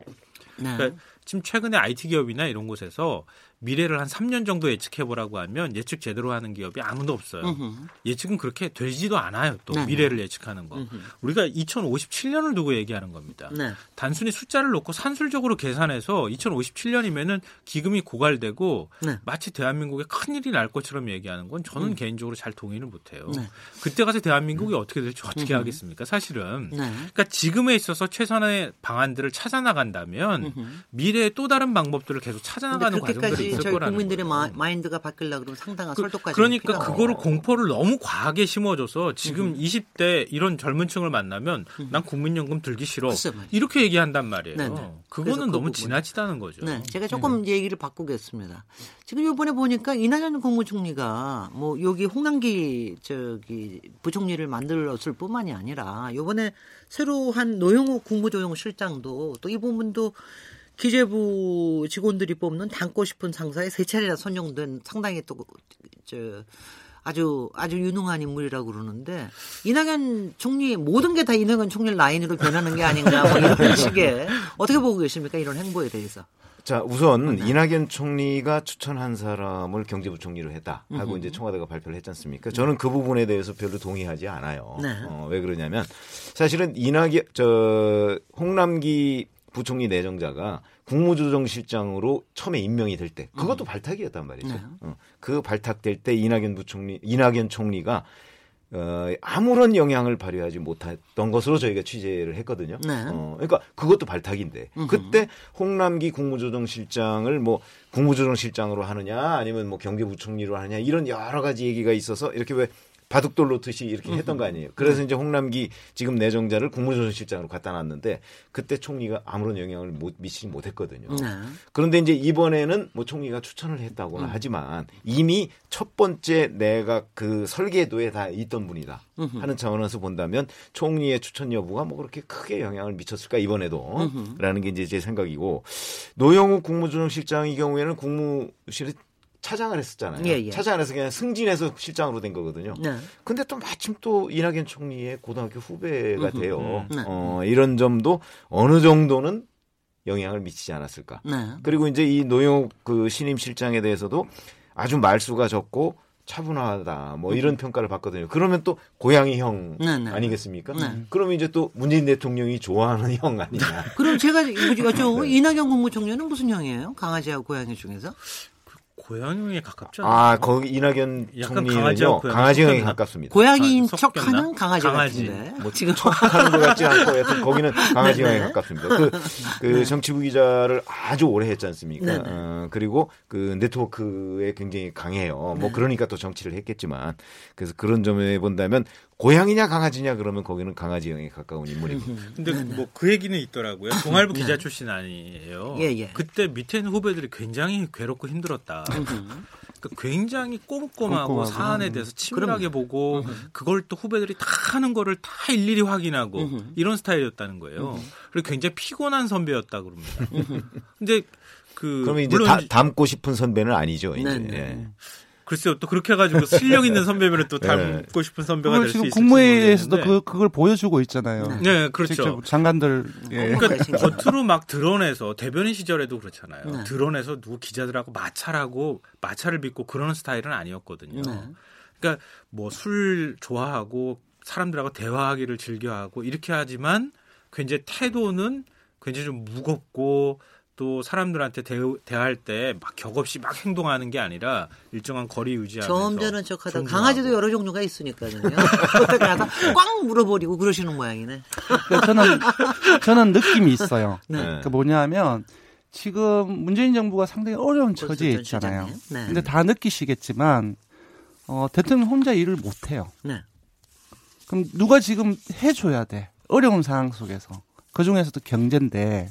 네. 그러니까 지금 최근에 IT 기업이나 이런 곳에서 미래를 한 3년 정도 예측해보라고 하면 예측 제대로 하는 기업이 아무도 없어요. 으흠. 예측은 그렇게 되지도 않아요. 또 네. 미래를 예측하는 거. 으흠. 우리가 2057년을 두고 얘기하는 겁니다. 네. 단순히 숫자를 놓고 산술적으로 계산해서 2057년이면은 기금이 고갈되고 네. 마치 대한민국에 큰일이 날 것처럼 얘기하는 건 저는 음. 개인적으로 잘 동의를 못해요. 네. 그때 가서 대한민국이 음. 어떻게 될지 어떻게 으흠. 하겠습니까? 사실은. 네. 그러니까 지금에 있어서 최선의 방안들을 찾아 나간다면 미래의 또 다른 방법들을 계속 찾아 나가는 과정들이 저희 국민들의 마, 인드가 바뀌려 그러면 상당한 그, 설득까지 그러니까 그거를 공포를 너무 과하게 심어줘서 지금 음. 20대 이런 젊은층을 만나면 음. 난 국민연금 들기 싫어 이렇게 얘기한단 말이에요. 네네. 네. 그거는 그 너무 지나치다는 거죠. 네, 제가 조금 네. 얘기를 바꾸겠습니다. 지금 이번에 보니까 이낙연 국무총리가 뭐 여기 홍남기 저기 부총리를 만들었을 뿐만이 아니라 이번에 새로 한 노영욱 국무조정실장도 또 이 부분도 기재부 직원들이 뽑는 닮고 싶은 상사에 세 차례나 선정된 상당히 또 저 아주 아주 유능한 인물이라고 그러는데 이낙연 총리 모든 게 다 이낙연 총리 라인으로 변하는 게 아닌가 뭐 이런 식의 어떻게 보고 계십니까 이런 행보에 대해서? 자, 우선 네. 이낙연 총리가 추천한 사람을 경제부 총리로 했다 하고 음 이제 청와대가 발표를 했지 않습니까? 저는 그 부분에 대해서 별로 동의하지 않아요. 네. 어, 왜 그러냐면 사실은 이낙연 저 홍남기 부총리 내정자가 국무조정실장으로 처음에 임명이 될 때 그것도 음. 발탁이었단 말이죠. 네. 어, 그 발탁될 때 이낙연 부총리 이낙연 총리가 어, 아무런 영향을 발휘하지 못했던 것으로 저희가 취재를 했거든요. 네. 어, 그러니까 그것도 발탁인데 음흠. 그때 홍남기 국무조정실장을 뭐 국무조정실장으로 하느냐 아니면 뭐 경제부총리로 하느냐 이런 여러 가지 얘기가 있어서 이렇게 왜 바둑돌 놓듯이 이렇게 했던 거 아니에요. 그래서 이제 홍남기 지금 내정자를 국무조정실장으로 갖다 놨는데 그때 총리가 아무런 영향을 못 미치지 못했거든요. 네. 그런데 이제 이번에는 뭐 총리가 추천을 했다고는 음. 하지만 이미 첫 번째 내각 그 설계도에 다 있던 분이다 하는 차원에서 본다면 총리의 추천 여부가 뭐 그렇게 크게 영향을 미쳤을까 이번에도 라는 게 이제 제 생각이고 노영욱 국무조정실장의 경우에는 국무실에 차장을 했었잖아요. 예, 예. 차장을 해서 그냥 승진해서 실장으로 된 거거든요. 네. 근데 또 마침 또 이낙연 총리의 고등학교 후배가 돼요. 네. 어, 이런 점도 어느 정도는 영향을 미치지 않았을까. 네. 그리고 이제 이 노영 그 신임 실장에 대해서도 아주 말수가 적고 차분하다 뭐 이런 음. 평가를 받거든요. 그러면 또 고양이 형 네네. 네. 아니겠습니까? 네. 그러면 이제 또 문재인 대통령이 좋아하는 형 아니냐. 그럼 제가 여쭤 이낙연 국무총리는 무슨 형이에요? 강아지하고 고양이 중에서? 고양이에 가깝죠. 아, 거기 이낙연 총리는요 강아지형에 가깝습니다. 고양이인 아, 척하는 강아지, 강아지 같은데. 뭐 지금 척하는 것 같지 않고 하여튼 거기는 강아지형에 네, 네. 가깝습니다. 그, 그 네. 정치부 기자를 아주 오래 했지 않습니까? 네, 네. 어, 그리고 그 네트워크에 굉장히 강해요. 뭐 네. 그러니까 또 정치를 했겠지만 그래서 그런 점에 본다면 고양이냐 강아지냐 그러면 거기는 강아지형에 가까운 인물이고. 근데 뭐 그 얘기는 있더라고요. 동아일보 기자 출신 아니에요. 예, 예. 그때 밑에 있는 후배들이 굉장히 괴롭고 힘들었다. 그러니까 굉장히 꼼꼼하고 꼼꼼하고. 사안에 대해서 치밀하게 보고 그걸 또 후배들이 다 하는 거를 다 일일이 확인하고 이런 스타일이었다는 거예요. 그리고 굉장히 피곤한 선배였다 그럽니다. 근데 그 그러면 이제 다, 닮고 싶은 선배는 아니죠. 이제. 네, 네. 예. 글쎄요, 또 그렇게 해가지고 실력 있는 선배면 또 닮고 싶은 선배가 될 수 있을지 국무회의에서도 그 그걸 보여주고 있잖아요. 네, 네 그렇죠. 장관들 예. 그러니까 겉으로 막 드러내서 대변인 시절에도 그렇잖아요. 네. 드러내서 누구 기자들하고 마찰하고 마찰을 빚고 그러는 스타일은 아니었거든요. 네. 그러니까 뭐 술 좋아하고 사람들하고 대화하기를 즐겨하고 이렇게 하지만 굉장히 태도는 굉장히 좀 무겁고 또 사람들한테 대, 대할 때 막 격없이 막 행동하는 게 아니라 일정한 거리 유지하면서 점잖은 척하다 강아지도 여러 종류가 있으니까요. 가다 꽝 물어버리고 그러시는 모양이네. 저는 저는 느낌이 있어요. 네. 그 뭐냐면 지금 문재인 정부가 상당히 어려운 처지에 있잖아요. 네. 근데 다 느끼시겠지만 어, 대통령 혼자 일을 못 해요. 네. 그럼 누가 지금 해줘야 돼? 어려운 상황 속에서 그 중에서도 경제인데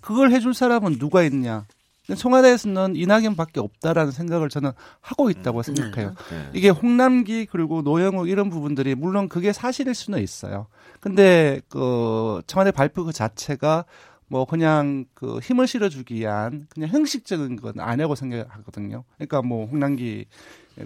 그걸 해줄 사람은 누가 있냐? 청와대에서는 이낙연밖에 없다라는 생각을 저는 하고 있다고 음. 생각해요. 네. 네. 이게 홍남기 그리고 노영욱 이런 부분들이 물론 그게 사실일 수는 있어요. 근데 그 청와대 발표 그 자체가 뭐 그냥 그 힘을 실어주기 위한 그냥 형식적인 건 아니라고 생각하거든요. 그러니까 뭐 홍남기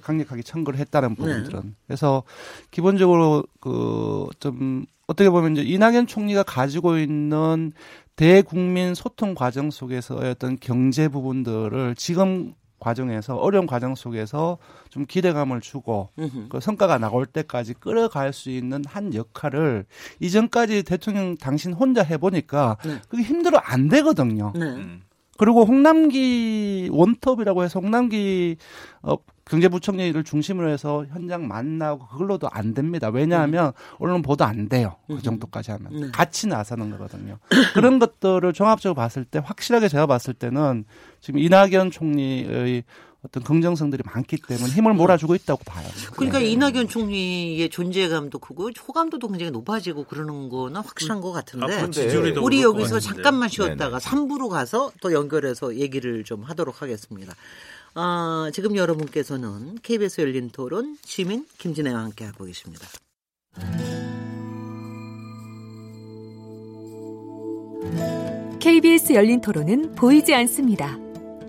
강력하게 청구를 했다는 네. 부분들은 네. 그래서 기본적으로 그 좀 어떻게 보면 이제 이낙연 총리가 가지고 있는 대국민 소통 과정 속에서의 어떤 경제 부분들을 지금 과정에서 어려운 과정 속에서 좀 기대감을 주고 그 성과가 나올 때까지 끌어갈 수 있는 한 역할을 이전까지 대통령 당신 혼자 해보니까 네. 그게 힘들어 안 되거든요. 네. 음. 그리고 홍남기 원톱이라고 해서 홍남기 어, 경제부총리를 중심으로 해서 현장 만나고 그걸로도 안 됩니다. 왜냐하면 음. 언론 보도 안 돼요. 그 음. 정도까지 하면 네. 같이 나서는 거거든요. 그런 것들을 종합적으로 봤을 때 확실하게 제가 봤을 때는 지금 이낙연 총리의 어떤 긍정성들이 많기 때문에 힘을 몰아주고 있다고 봐요. 그러니까 네. 이낙연 총리의 존재감도 크고 호감도도 굉장히 높아지고 그러는 거는 확실한 것 같은데 아, 우리 여기서 잠깐만 쉬었다가 네네. 3부로 가서 또 연결해서 얘기를 좀 하도록 하겠습니다. 아, 지금 여러분께서는 KBS 열린 토론 시민 김진애와 함께 하고 계십니다. KBS 열린 토론은 보이지 않습니다.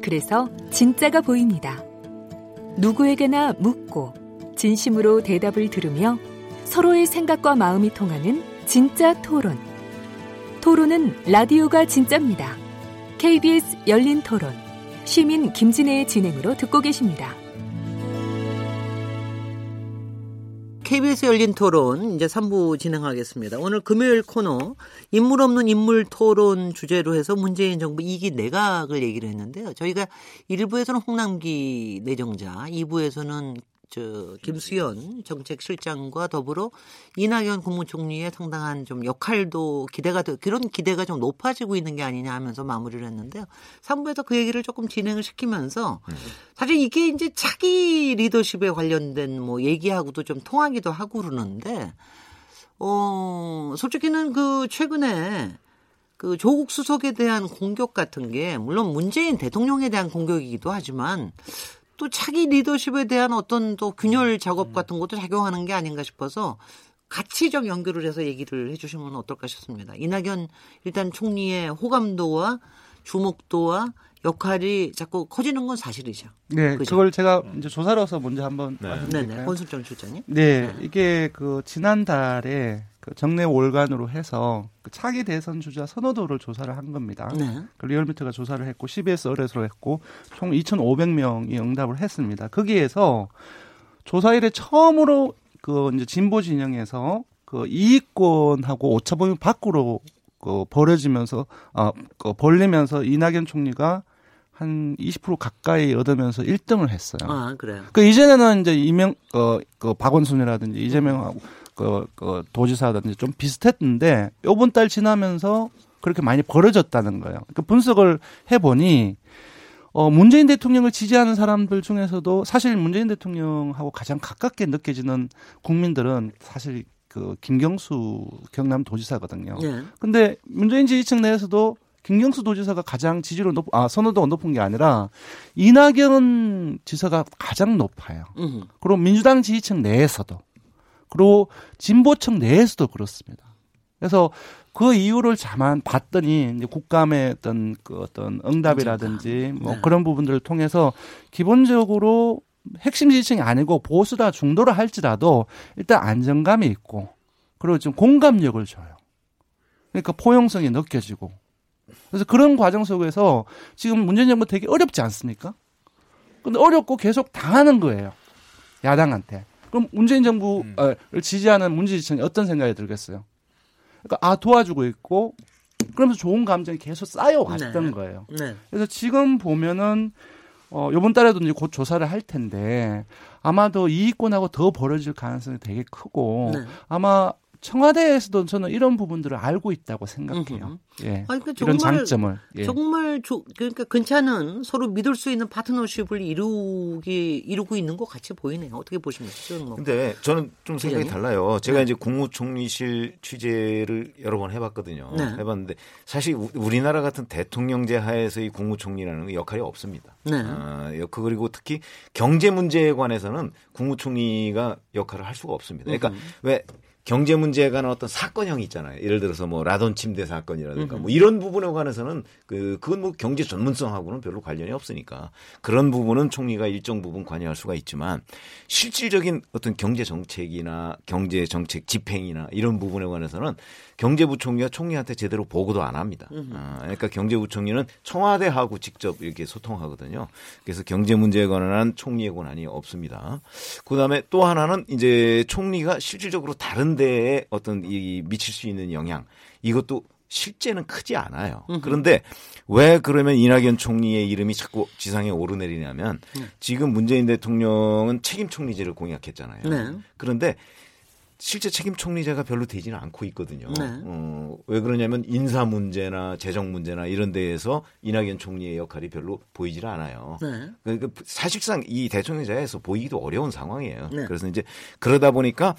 그래서 진짜가 보입니다. 누구에게나 묻고 진심으로 대답을 들으며 서로의 생각과 마음이 통하는 진짜 토론. 토론은 라디오가 진짜입니다. KBS 열린 토론 시민 김진애의 진행으로 듣고 계십니다. KBS 열린 토론 이제 3부 진행하겠습니다. 오늘 금요일 코너 인물 없는 인물 토론 주제로 해서 문재인 정부 2기 내각을 얘기를 했는데요. 저희가 1부에서는 홍남기 내정자, 2부에서는 저 김수현 정책실장과 더불어 이낙연 국무총리의 상당한 좀 역할도 기대가 그런 기대가 좀 높아지고 있는 게 아니냐 하면서 마무리를 했는데요. 3부에서 그 얘기를 조금 진행을 시키면서 사실 이게 이제 차기 리더십에 관련된 뭐 얘기하고도 좀 통하기도 하고 그러는데 어 솔직히는 그 최근에 그 조국 수석에 대한 공격 같은 게 물론 문재인 대통령에 대한 공격이기도 하지만 또 차기 리더십에 대한 어떤 또 균열 작업 같은 것도 작용하는 게 아닌가 싶어서 같이 좀 연결을 해서 얘기를 해주시면 어떨까 싶습니다. 이낙연 일단 총리의 호감도와 주목도와 역할이 자꾸 커지는 건 사실이죠. 네, 그죠? 그걸 제가 이제 조사로서 먼저 한번 네, 네, 네. 권순정 실장님. 네, 네, 이게 그 지난달에 그 정례 월간으로 해서 그 차기 대선 주자 선호도를 조사를 한 겁니다. 네. 그 리얼미터가 조사를 했고 CBS 어뢰로 했고 총 2,500명이 응답을 했습니다. 거기에서 조사일에 처음으로 그 이제 진보 진영에서 그 이익권하고 오차범위 밖으로 그 벌어지면서 아그 벌리면서 이낙연 총리가 한 20% 가까이 얻으면서 1등을 했어요. 아, 그래요. 그 이전에는 이제 이명 어그 박원순이라든지 이재명하고 그, 그 도지사든지 좀 비슷했는데 요번 달 지나면서 그렇게 많이 벌어졌다는 거예요. 그 분석을 해보니 어, 문재인 대통령을 지지하는 사람들 중에서도 사실 문재인 대통령하고 가장 가깝게 느껴지는 국민들은 사실 그 김경수 경남 도지사거든요. 네. 근데 문재인 지지층 내에서도 김경수 도지사가 가장 지지로 높, 아, 선호도가 높은 게 아니라 이낙연 지사가 가장 높아요. 음. 그리고 민주당 지지층 내에서도. 그리고 진보층 내에서도 그렇습니다. 그래서 그 이유를 자만 봤더니 이제 국감의 어떤 그 어떤 응답이라든지 뭐 네. 그런 부분들을 통해서 기본적으로 핵심 지지층이 아니고 보수다 중도라 할지라도 일단 안정감이 있고 그리고 좀 공감력을 줘요. 그러니까 포용성이 느껴지고 그래서 그런 과정 속에서 지금 문재인 정부 되게 어렵지 않습니까? 근데 어렵고 계속 당하는 거예요. 야당한테. 그럼 문재인 정부를 음. 지지하는 문재지층이 어떤 생각이 들겠어요? 그러니까 아 도와주고 있고 그러면서 좋은 감정이 계속 쌓여왔던 네. 거예요. 네. 그래서 지금 보면은 어 요번 달에도 이제 곧 조사를 할 텐데 아마도 이익권하고 더 벌어질 가능성이 되게 크고 네. 아마 청와대에서도 저는 이런 부분들을 알고 있다고 생각해요. 예. 아니, 그러니까 이런 장점을 예. 정말 조, 그러니까 괜찮은 서로 믿을 수 있는 파트너십을 이루기 이루고 있는 것 같이 보이네요. 어떻게 보십니까? 뭐. 근데 저는 좀 생각이 달라요. 제가 네. 이제 국무총리실 취재를 여러 번 해봤거든요. 네. 해봤는데 사실 우리나라 같은 대통령제 하에서의 국무총리라는 역할이 없습니다. 네. 아, 그리고 특히 경제 문제에 관해서는 국무총리가 역할을 할 수가 없습니다. 그러니까 음. 왜 경제 문제에 관한 어떤 사건형이 있잖아요. 예를 들어서 뭐 라돈 침대 사건이라든가 뭐 이런 부분에 관해서는 그 그건 뭐 경제 전문성하고는 별로 관련이 없으니까 그런 부분은 총리가 일정 부분 관여할 수가 있지만 실질적인 어떤 경제 정책이나 경제 정책 집행이나 이런 부분에 관해서는 경제부총리가 총리한테 제대로 보고도 안 합니다. 아, 그러니까 경제부총리는 청와대하고 직접 이렇게 소통하거든요. 그래서 경제 문제에 관한 총리의 권한이 없습니다. 그다음에 또 하나는 이제 총리가 실질적으로 다른 데에 어떤 이 미칠 수 있는 영향 이것도 실제는 크지 않아요. 그런데 왜 그러면 이낙연 총리의 이름이 자꾸 지상에 오르내리냐면 네. 지금 문재인 대통령은 책임 총리제를 공약했잖아요. 네. 그런데 실제 책임 총리제가 별로 되지는 않고 있거든요. 네. 어, 왜 그러냐면 인사 문제나 재정 문제나 이런 데에서 이낙연 총리의 역할이 별로 보이질 않아요. 네. 그러니까 사실상 이 대통령제에서 보이기도 어려운 상황이에요. 네. 그래서 이제 그러다 보니까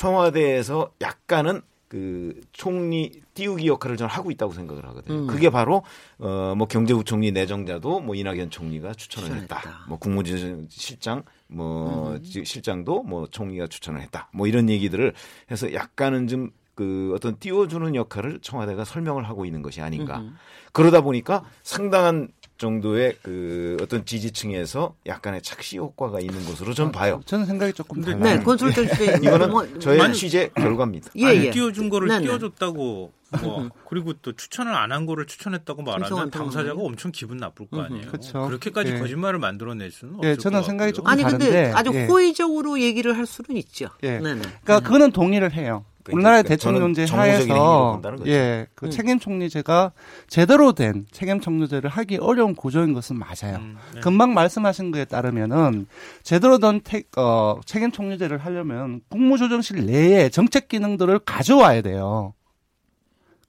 청와대에서 약간은 그 총리 띄우기 역할을 저는 하고 있다고 생각을 하거든요. 음. 그게 바로 어뭐 경제부총리 내정자도 뭐 이낙연 총리가 추천을 했다. 뭐 국무실장 뭐 음. 실장도 뭐 총리가 추천을 했다. 뭐 이런 얘기들을 해서 약간은 좀 그 어떤 띄워주는 역할을 청와대가 설명을 하고 있는 것이 아닌가. 음. 그러다 보니까 상당한 정도의 그 어떤 지지층에서 약간의 착시 효과가 있는 것으로 전 봐요. 저는 생각이 조금 달라요. 네, 콘솔트 이거는 뭐, 저의 아니, 취재 결과입니다. 예, 예. 띄워준 거를 네, 네. 띄워줬다고 뭐 그리고 또 추천을 안 한 거를 추천했다고 말하면 당사자가 엄청 기분 나쁠 거 아니에요. 그렇죠. 그렇게까지 예. 거짓말을 만들어낼 수는 없을 예, 저는 생각이 조금 아니 다른데 근데 아주 예. 호의적으로 얘기를 할 수는 있죠. 예. 네네. 그러니까 그거는 동의를 해요. 그러니까 우리나라의 대통령제 하에서 예, 그 음. 책임 총리제가 제대로 된 책임 총리제를 하기 어려운 구조인 것은 맞아요. 음, 네. 금방 말씀하신 거에 따르면은 제대로 된 태, 어, 책임 총리제를 하려면 국무조정실 내에 정책 기능들을 가져와야 돼요.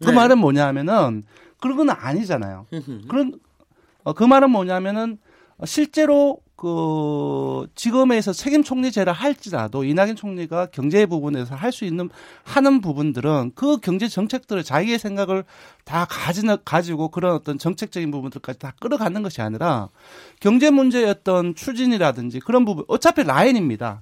그 네. 말은 뭐냐면은 그런 건 아니잖아요. 그런 어, 그 말은 뭐냐면은 실제로 그 지금에서 책임 총리제를 할지라도 이낙연 총리가 경제 부분에서 할 수 있는 하는 부분들은 그 경제 정책들을 자기의 생각을 다 가지는 가지고 그런 어떤 정책적인 부분들까지 다 끌어가는 것이 아니라 경제 문제의 어떤 추진이라든지 그런 부분 어차피 라인입니다.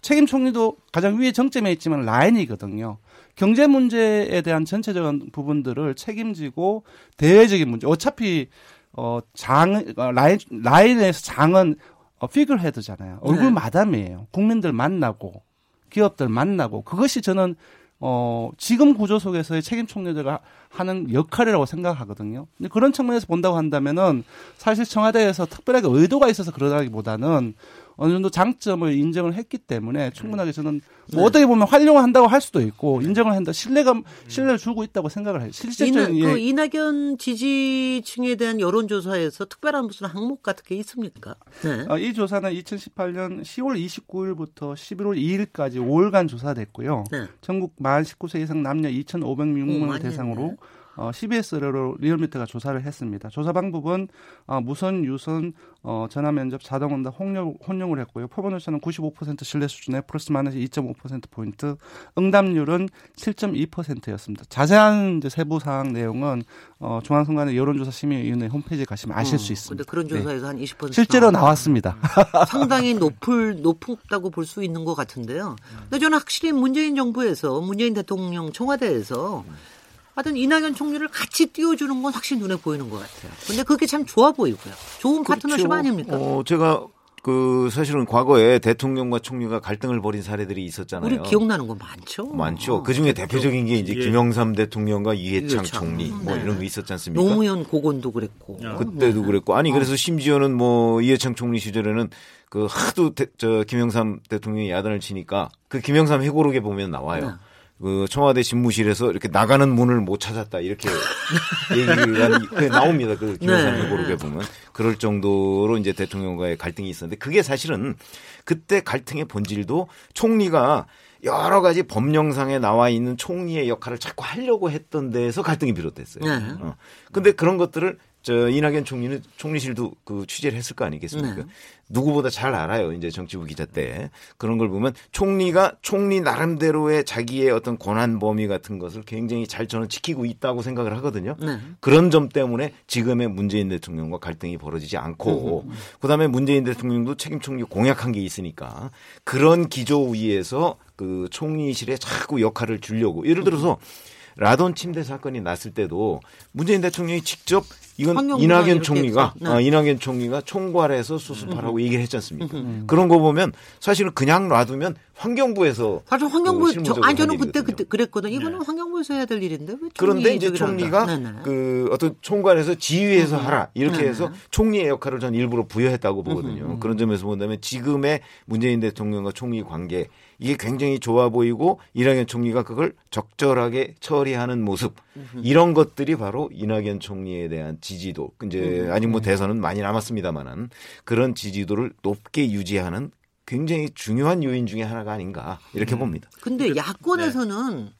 책임 총리도 가장 위에 정점에 있지만 라인이거든요. 경제 문제에 대한 전체적인 부분들을 책임지고 대외적인 문제 어차피 어, 장, 어, 라인, 라인에서 장은 어, 피글 헤드잖아요. 얼굴 네. 마담이에요. 국민들 만나고, 기업들 만나고, 그것이 저는, 어, 지금 구조 속에서의 책임 총리들가 하는 역할이라고 생각하거든요. 근데 그런 측면에서 본다고 한다면은 사실 청와대에서 특별하게 의도가 있어서 그러다기보다는 어느 정도 장점을 인정을 했기 때문에 충분하게 저는 뭐 네. 어떻게 보면 활용한다고 할 수도 있고 네. 인정을 한다 신뢰감 신뢰를 주고 있다고 생각을 해요. 실질적인 이나, 그 이낙연 지지층에 대한 여론조사에서 특별한 무슨 항목 같은 게 있습니까? 네. 어, 이 조사는 2018년 10월 29일부터 11월 2일까지 5일간 조사됐고요. 네. 전국 만 19세 이상 남녀 2,506명을 대상으로 했네. 어, CBS로 리얼미터가 조사를 했습니다. 조사 방법은 어, 무선, 유선, 어, 전화 면접, 자동 응답 혼용, 혼용을 했고요. 표본 오차는 95% 신뢰 수준에 플러스 마이너스 2.5% 포인트, 응답률은 7.2%였습니다. 자세한 이제 세부 사항 내용은 어, 중앙선관위 여론조사 심의위원회 홈페이지에 가시면 아실 음, 수 있습니다. 근데 그런 조사에서 네. 한20% 실제로 나왔습니다. 음. 상당히 높을 높다고 볼 수 있는 것 같은데요. 근데 저는 확실히 문재인 정부에서 문재인 대통령 청와대에서 하여튼 이낙연 총리를 같이 띄워주는 건 확실히 눈에 보이는 것 같아요. 근데 그게 참 좋아 보이고요. 좋은 그렇죠. 파트너십 아닙니까? 어, 제가 그 사실은 과거에 대통령과 총리가 갈등을 벌인 사례들이 있었잖아요. 우리 기억나는 건 많죠. 많죠. 그 중에 대표적인 게 이제 예. 김영삼 대통령과 이해창 총리 뭐 네. 이런 거 있었지 않습니까? 노무현 고건도 그랬고. 그때도 네. 그랬고. 아니 그래서 심지어는 뭐 이해창 총리 시절에는 그 하도 대, 저 김영삼 대통령이 야단을 치니까 그 김영삼 해고록에 보면 나와요. 네. 그 청와대 집무실에서 이렇게 나가는 문을 못 찾았다 이렇게 얘기가 나옵니다. 그 김영삼 네. 고르게 보면 그럴 정도로 이제 대통령과의 갈등이 있었는데 그게 사실은 그때 갈등의 본질도 총리가 여러 가지 법령상에 나와 있는 총리의 역할을 자꾸 하려고 했던 데에서 갈등이 비롯됐어요. 네. 어. 근데 그런 것들을 저 이낙연 총리는 총리실도 그 취재를 했을 거 아니겠습니까? 네. 누구보다 잘 알아요. 이제 정치부 기자 때 그런 걸 보면 총리가 총리 나름대로의 자기의 어떤 권한 범위 같은 것을 굉장히 잘 저는 지키고 있다고 생각을 하거든요. 네. 그런 점 때문에 지금의 문재인 대통령과 갈등이 벌어지지 않고 음. 그다음에 문재인 대통령도 책임 총리 공약한 게 있으니까 그런 기조 위에서 그 총리실에 자꾸 역할을 주려고 예를 들어서 라돈 침대 사건이 났을 때도 문재인 대통령이 직접 이건 이낙연 총리가 네. 아, 이낙연 총리가 총괄해서 수습하라고 음. 얘기를 했지 않습니까? 음. 그런 거 보면 사실은 그냥 놔두면 환경부에서 사실 환경부 그 저, 아니 저는 그때 그때 그랬거든. 이거는 네. 환경부에서 해야 될 일인데 왜 그런데 이제 총리가 네네. 그 어떤 총괄해서 지휘해서 음. 하라 이렇게. 해서 총리의 역할을 전 일부러 부여했다고 보거든요. 음. 그런 점에서 본다면 지금의 문재인 대통령과 총리 관계 이게 굉장히 좋아 보이고 이낙연 총리가 그걸 적절하게 처리하는 모습 이런 것들이 바로 이낙연 총리에 대한 지지도 이제 아직 뭐 대선은 많이 남았습니다만은 그런 지지도를 높게 유지하는 굉장히 중요한 요인 중의 하나가 아닌가 이렇게 음. 봅니다. 근데 야권에서는 네.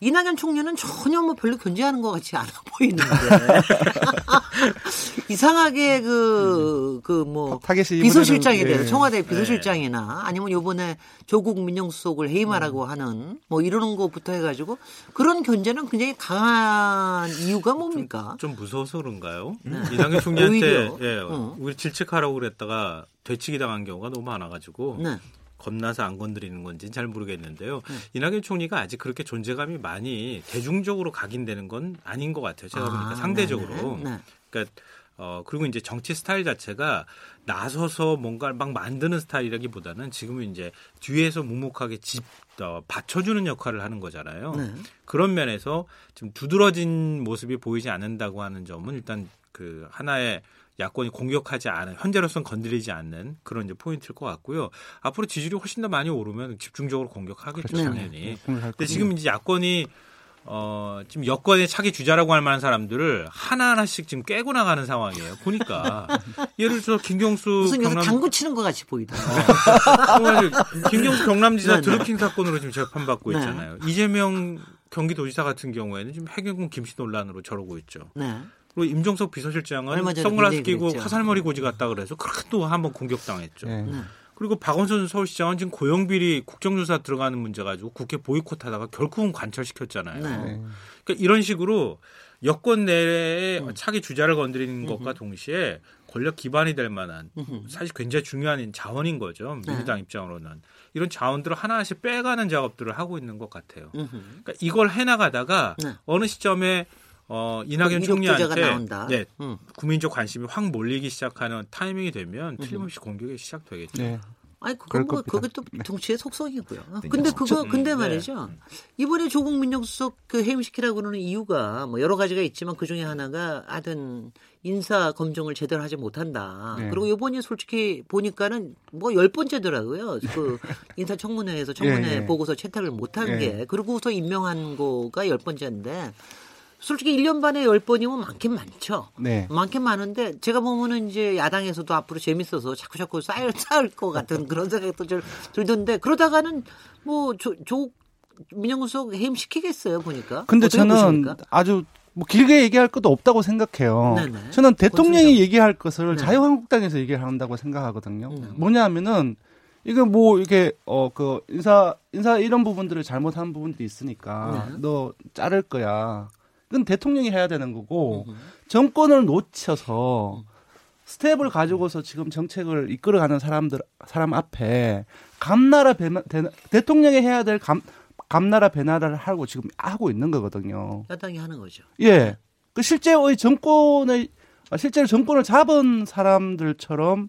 이낙연 총리는 전혀 뭐 별로 견제하는 것 같지 않아 보이는데 이상하게 그 그 뭐 비서실장에 대해서 예. 청와대 비서실장이나 네. 아니면 요번에 조국 민정수석을 해임하라고 음. 하는 뭐 이러는 것부터 해가지고 그런 견제는 굉장히 강한 이유가 뭡니까? 좀, 좀 무서워서 그런가요? 네. 이낙연 총리한테 예, 어. 우리 질책하라고 그랬다가 되치기 당한 경우가 너무 많아가지고 네. 겁나서 안 건드리는 건지는 잘 모르겠는데요. 네. 이낙연 총리가 아직 그렇게 존재감이 많이 대중적으로 각인되는 건 아닌 것 같아요. 제가 아, 보니까 상대적으로. 네, 네. 그러니까 어, 그리고 이제 정치 스타일 자체가 나서서 뭔가를 막 만드는 스타일이라기보다는 지금은 이제 뒤에서 묵묵하게 집, 어, 받쳐주는 역할을 하는 거잖아요. 네. 그런 면에서 좀 두드러진 모습이 보이지 않는다고 하는 점은 일단 그 하나의 야권이 공격하지 않은 현재로서는 건드리지 않는 그런 이제 포인트일 것 같고요. 앞으로 지지율이 훨씬 더 많이 오르면 집중적으로 공격하겠죠 그렇죠. 당연히. 네. 근데 지금 이제 야권이 어, 지금 여권의 차기 주자라고 할 만한 사람들을 하나하나씩 지금 깨고 나가는 상황이에요. 보니까. 예를 들어, 김경수. 무슨 경남. 당구 치는 것 같이 보이더라고요. 어, 김경수 경남지사 네, 네. 드루킹 사건으로 지금 재판받고 네. 있잖아요. 이재명 경기도지사 같은 경우에는 지금 해경군 김씨 논란으로 저러고 있죠. 네. 그리고 임종석 비서실장은 선글라스 끼고 화살머리 고지 갔다 그래서 그렇게 또 한번 공격당했죠. 네. 그리고 박원순 서울시장은 지금 고용비리 국정조사 들어가는 문제 가지고 국회 보이콧하다가 결국은 관철시켰잖아요. 네. 그러니까 이런 식으로 여권 내에 음. 차기 주자를 건드리는 것과 동시에 권력 기반이 될 만한 사실 굉장히 중요한 자원인 거죠. 네. 민주당 네. 입장으로는 이런 자원들을 하나씩 빼가는 작업들을 하고 있는 것 같아요. 그러니까 이걸 해나가다가 네. 어느 시점에 어, 이낙연 총리한테 네, 음. 국민적 관심이 확 몰리기 시작하는 타이밍이 되면 틀림없이 공격이 시작되겠죠. 네. 아니 그건 뭐 그게 또 정치의 속성이고요. 네. 근데 그거 근데 음, 말이죠. 네. 이번에 조국 민정수석 그 해임시키라고 그러는 이유가 뭐 여러 가지가 있지만 그 중에 하나가 하든 인사 검증을 제대로 하지 못한다. 네. 그리고 이번에 솔직히 보니까는 뭐 열 번째더라고요. 그 인사 청문회에서 청문회 네, 네. 보고서 채택을 못한 게 그리고서 임명한 거가 열 번째인데 솔직히 1년 반에 10번이면 많긴 많죠. 네. 많긴 많은데 제가 보면은 이제 야당에서도 앞으로 재밌어서 자꾸 자꾸 쌓일, 쌓을 것 같은 그런 생각도 좀 들던데 그러다가는 뭐 조, 조 민영수석 해임시키겠어요 보니까. 근데 저는 보십니까? 아주 뭐 길게 얘기할 것도 없다고 생각해요. 네네. 저는 대통령이 고추장. 얘기할 것을 네. 자유한국당에서 얘기를 한다고 생각하거든요. 음. 뭐냐 하면은 이거 뭐 이게 어 그 인사 인사 이런 부분들을 잘못한 부분들이 있으니까 네. 너 자를 거야. 그건 대통령이 해야 되는 거고 정권을 놓쳐서 스텝을 가지고서 지금 정책을 이끌어가는 사람들 사람 앞에 감나라 배나, 대통령이 해야 될 감, 감나라 배나라를 하고 지금 하고 있는 거거든요. 야당이 하는 거죠. 예. 그 실제의 정권의 실제로 정권을 잡은 사람들처럼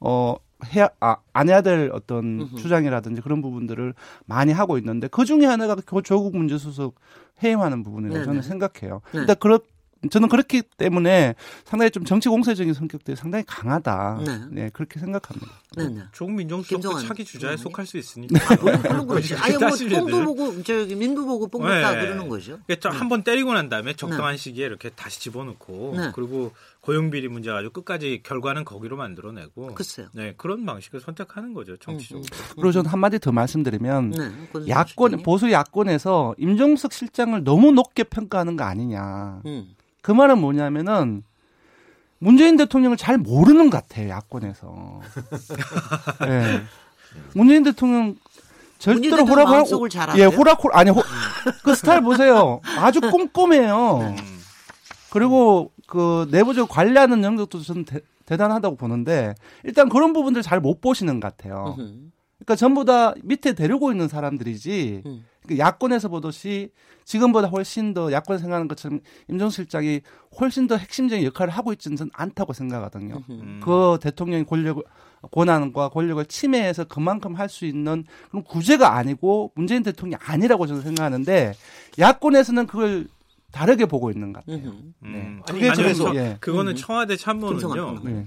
어 해야 아, 안 해야 될 어떤 으흠. 주장이라든지 그런 부분들을 많이 하고 있는데 그 중에 하나가 조국 문제 수석 해임하는 부분이라고 네네. 저는 생각해요. 네. 일단 그렇 저는 그렇기 때문에 상당히 좀 정치 공세적인 성격들이 상당히 강하다. 네, 네 그렇게 생각합니다. 네, 네. 조국 민정수석도 차기 주자에 속할 수 있으니까. 아, 그런 거지. 아예 뭐 뽕도 보고 저기 민도 보고 뽕도 다 네. 그러는 거죠. 그러니까 한번 때리고 난 다음에 적당한 네. 시기에 이렇게 다시 집어넣고 네. 그리고 고용비리 문제 가지고 끝까지 결과는 거기로 만들어내고. 글쎄요. 네 그런 방식을 선택하는 거죠 정치적으로. 음, 음. 그리고 저는 한마디 더 말씀드리면 야권 보수 야권에서 임종석 실장을 너무 높게 평가하는 거 아니냐. 음. 그 말은 뭐냐면은 문재인 대통령을 잘 모르는 것 같아요 야권에서. 네. 문재인 대통령 절대로 호락호락 예 호락호락 아니 호, 그 스타일 보세요 아주 꼼꼼해요. 그리고 그 내부적 관리하는 영역도 저는 대, 대단하다고 보는데 일단 그런 부분들 잘 못 보시는 것 같아요. 그러니까 전부 다 밑에 데리고 있는 사람들이지 음. 그 야권에서 보듯이 지금보다 훨씬 더 야권 생각하는 것처럼 임종 실장이 훨씬 더 핵심적인 역할을 하고 있지는 않다고 생각하거든요. 음. 그 대통령의 권력을 권한과 권력을 침해해서 그만큼 할 수 있는 그런 구제가 아니고 문재인 대통령이 아니라고 저는 생각하는데 야권에서는 그걸 다르게 보고 있는 것 같아요. 음. 네. 그게 아니, 그래서 예. 그거는 음. 청와대 참모는요. 네.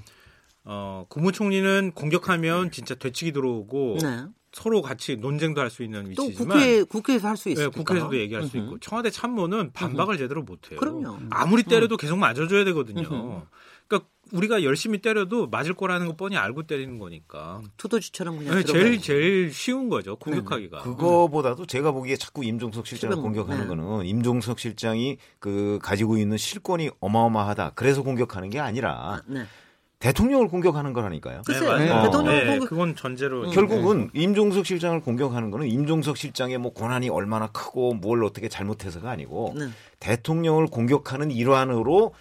어, 국무총리는 공격하면 진짜 되치기 들어오고 네. 서로 같이 논쟁도 할 수 있는 위치지만 또 국회 국회에서 할 수 있어요. 네, 국회에서도 얘기할 수 있고 청와대 참모는 반박을 제대로 못 해요. 그럼요. 아무리 때려도 계속 맞아줘야 되거든요. 그러니까 우리가 열심히 때려도 맞을 거라는 거 뻔히 알고 때리는 거니까. 투도지처럼 그냥 네, 제일 제일 쉬운 거죠 공격하기가. 그거보다도 제가 보기에 자꾸 임종석 실장을 공격하는 네. 거는 임종석 실장이 그 가지고 있는 실권이 어마어마하다. 그래서 공격하는 게 아니라. 네. 대통령을 공격하는 거라니까요. 글쎄요. 네, 어. 대통령 네, 공격... 그건 전제로 음. 결국은 네. 임종석 실장을 공격하는 거는 임종석 실장의 뭐 권한이 얼마나 크고 뭘 어떻게 잘못해서가 아니고 네. 대통령을 공격하는 일환으로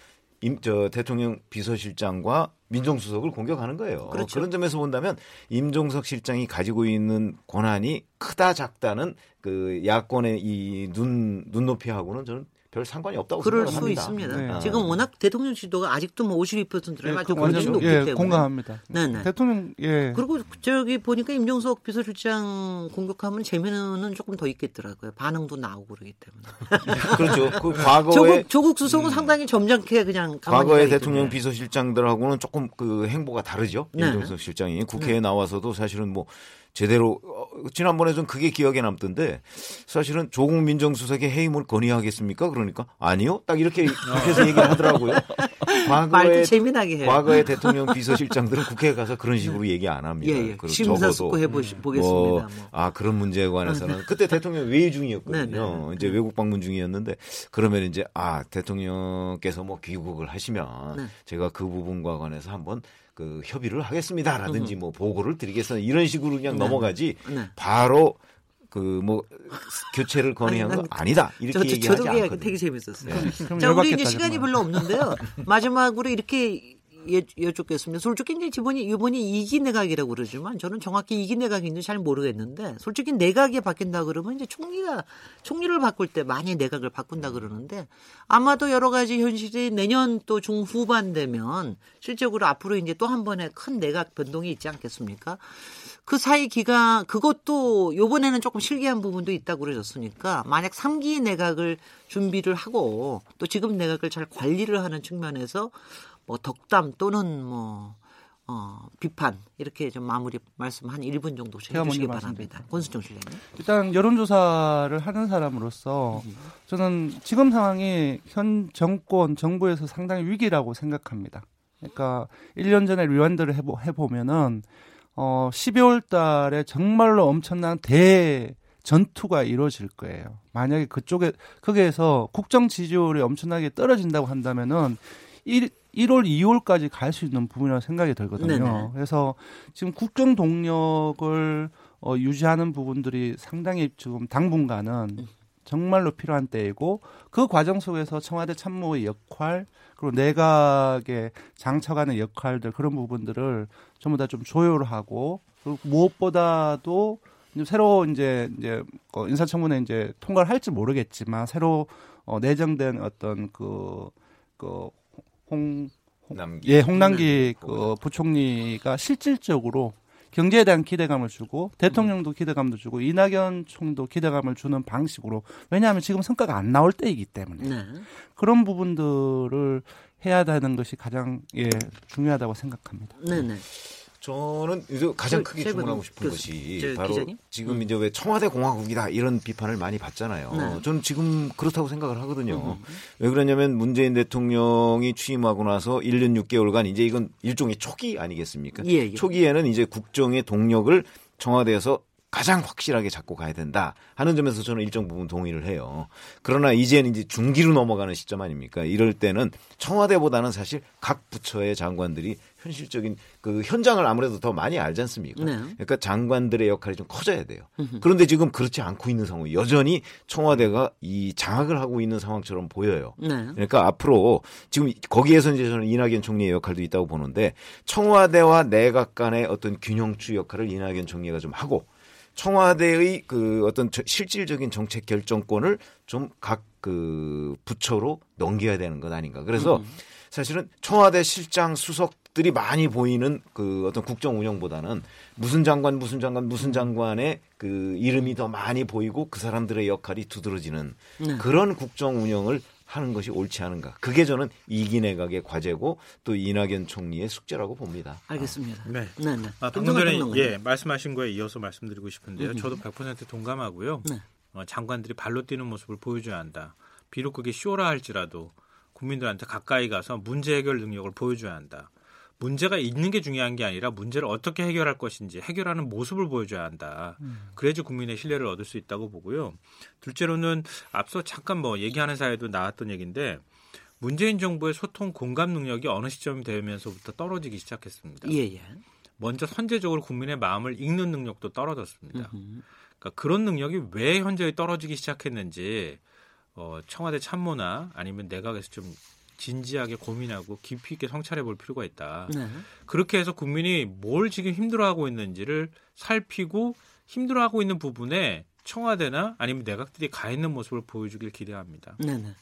임, 저 대통령 비서실장과 민정수석을 공격하는 거예요. 그렇죠. 그런 점에서 본다면 임종석 실장이 가지고 있는 권한이 크다 작다는 그 야권의 이 눈 눈높이하고는 저는 별 상관이 없다고 그럴 생각합니다. 수 있습니다. 네. 지금 워낙 대통령 지도가 아직도 뭐 52%를 예, 아주 권력이 높기 예, 때문에 공감합니다. 네네. 대통령 예. 그리고 저기 보니까 임종석 비서실장 공격하면 재미는 조금 더 있겠더라고요. 반응도 나오고 그러기 때문에. 그렇죠. 그 과거에 조국, 조국 수석은 음. 상당히 점잖게 그냥 과거의 대통령 비서실장들하고는 조금 그 행보가 다르죠. 네. 임종석 실장이 국회에 네. 나와서도 사실은 뭐 제대로 어, 지난번에 좀 그게 기억에 남던데 사실은 조국 민정수석의 해임을 건의하겠습니까? 그러니까 아니요. 딱 이렇게 해서 얘기를 하더라고요. 과거에 재미나게 해요. 과거의 대통령 비서실장들은 국회에 가서 그런 식으로 얘기 안 합니다. 예, 예. 심사숙고 해 보겠습니다. 뭐, 뭐. 아 그런 문제에 관해서는 그때 대통령 외유 중이었거든요. 네, 네. 이제 외국 방문 중이었는데 그러면 이제 아 대통령께서 뭐 귀국을 하시면 네. 제가 그 부분과 관해서 한번 그 협의를 하겠습니다라든지 뭐 보고를 드리겠습니다 이런 식으로 그냥 네. 넘어가지 네. 바로 그뭐 교체를 건의한 아니, 거 아니다 이렇게 저, 저, 얘기하지 저도 않거든요. 되게 재밌었어요. 네. 자 우리 이제 시간이 별로 없는데요. 마지막으로 이렇게 여쭙겠습니다. 솔직히 이제 이번이 이번이 이기 내각이라고 그러지만 저는 정확히 이기 내각인지 잘 모르겠는데 솔직히 내각이 바뀐다 그러면 이제 총리가 총리를 바꿀 때 많이 내각을 바꾼다 그러는데 아마도 여러 가지 현실이 내년 또 중후반 되면 실적으로 앞으로 이제 또 한 번의 큰 내각 변동이 있지 않겠습니까? 그 사이 기간 그것도 요번에는 조금 실기한 부분도 있다고 그러셨으니까 만약 3기 내각을 준비를 하고 또 지금 내각을 잘 관리를 하는 측면에서 뭐 덕담 또는 뭐 어, 비판 이렇게 좀 마무리 말씀 한 1분 정도 해주시기 바랍니다. 권수정 실장님. 일단 여론조사를 하는 사람으로서 저는 지금 상황이 현 정권 정부에서 상당히 위기라고 생각합니다. 그러니까 1년 전에 리완드를 해보, 해보면은 어, 12월 달에 정말로 엄청난 대 전투가 이루어질 거예요. 만약에 그쪽에 거기에서 국정 지지율이 엄청나게 떨어진다고 한다면은 1, 1월, 2월까지 갈 수 있는 부분이라고 생각이 들거든요. 네네. 그래서 지금 국정 동력을 어, 유지하는 부분들이 상당히 지금 당분간은 정말로 필요한 때이고 그 과정 속에서 청와대 참모의 역할 그리고 내각의 장처가는 역할들 그런 부분들을 전부 다 좀 조율을 하고 그리고 무엇보다도 새로 이제 이제 어, 인사청문회 이제 통과를 할지 모르겠지만 새로 어, 내정된 어떤 그 그 그 홍, 홍 예, 홍남기 그 부총리가 실질적으로 경제에 대한 기대감을 주고 대통령도 기대감도 주고 이낙연 총도 기대감을 주는 방식으로 왜냐하면 지금 성과가 안 나올 때이기 때문에 네. 그런 부분들을 해야 되는 것이 가장 예 중요하다고 생각합니다. 네, 네. 저는 이제 가장 크게 주문하고 싶은 그, 것이 바로 기자님? 지금 음. 이제 왜 청와대 공화국이다 이런 비판을 많이 받잖아요. 네. 저는 지금 그렇다고 생각을 하거든요. 음. 왜 그러냐면 문재인 대통령이 취임하고 나서 1년 6개월간 이제 이건 일종의 초기 아니겠습니까? 예, 예. 초기에는 이제 국정의 동력을 청와대에서 가장 확실하게 잡고 가야 된다 하는 점에서 저는 일정 부분 동의를 해요. 그러나 이제는 이제 중기로 넘어가는 시점 아닙니까? 이럴 때는 청와대보다는 사실 각 부처의 장관들이 현실적인 그 현장을 아무래도 더 많이 알지 않습니까? 네. 그러니까 장관들의 역할이 좀 커져야 돼요. 그런데 지금 그렇지 않고 있는 상황. 여전히 청와대가 이 장악을 하고 있는 상황처럼 보여요. 네. 그러니까 앞으로 지금 거기에서 이제 저는 이낙연 총리의 역할도 있다고 보는데 청와대와 내각 간의 어떤 균형추 역할을 이낙연 총리가 좀 하고 청와대의 그 어떤 실질적인 정책 결정권을 좀 각 그 부처로 넘겨야 되는 것 아닌가. 그래서 음. 사실은 청와대 실장 수석 들이 많이 보이는 그 어떤 국정 운영보다는 무슨 장관 무슨 장관 무슨 장관의 그 이름이 더 많이 보이고 그 사람들의 역할이 두드러지는 네. 그런 국정 운영을 하는 것이 옳지 않은가. 그게 저는 이기 내각의 과제고 또 이낙연 총리의 숙제라고 봅니다. 알겠습니다. 아. 네. 네, 네. 아, 방금 전에 예, 말씀하신 거에 이어서 말씀드리고 싶은데요. 음. 저도 100% 동감하고요. 네. 어, 장관들이 발로 뛰는 모습을 보여줘야 한다. 비록 그게 쇼라 할지라도 국민들한테 가까이 가서 문제 해결 능력을 보여줘야 한다. 문제가 있는 게 중요한 게 아니라 문제를 어떻게 해결할 것인지 해결하는 모습을 보여줘야 한다. 음. 그래야지 국민의 신뢰를 얻을 수 있다고 보고요. 둘째로는 앞서 잠깐 뭐 얘기하는 사이에도 나왔던 얘기인데 문재인 정부의 소통 공감 능력이 어느 시점이 되면서부터 떨어지기 시작했습니다. 예, 예. 먼저 선제적으로 국민의 마음을 읽는 능력도 떨어졌습니다. 그러니까 그런 능력이 왜 현저히 떨어지기 시작했는지 어, 청와대 참모나 아니면 내각에서 좀 진지하게 고민하고 깊이 있게 성찰해 볼 필요가 있다. 네. 그렇게 해서 국민이 뭘 지금 힘들어하고 있는지를 살피고 힘들어하고 있는 부분에 청와대나 아니면 내각들이 가 있는 모습을 보여주길 기대합니다. 네네.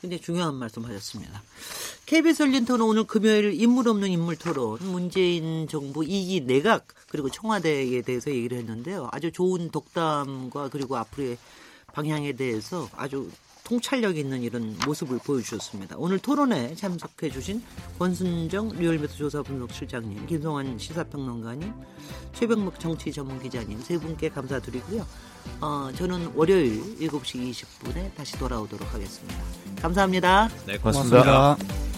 굉장히 중요한 말씀 하셨습니다. KBS 열린 토론 오늘 금요일 인물 없는 인물 토론 문재인 정부 2기 내각 그리고 청와대에 대해서 얘기를 했는데요. 아주 좋은 독담과 그리고 앞으로의 방향에 대해서 아주 통찰력 있는 이런 모습을 보여주셨습니다. 오늘 토론에 참석해 주신 권순정 리얼미터 조사 분석실장님, 김성환 시사평론가님, 최병목 정치 전문 기자님 세 분께 감사드리고요. 어, 저는 월요일 7시 20분에 다시 돌아오도록 하겠습니다. 감사합니다. 네, 고맙습니다. 고맙습니다.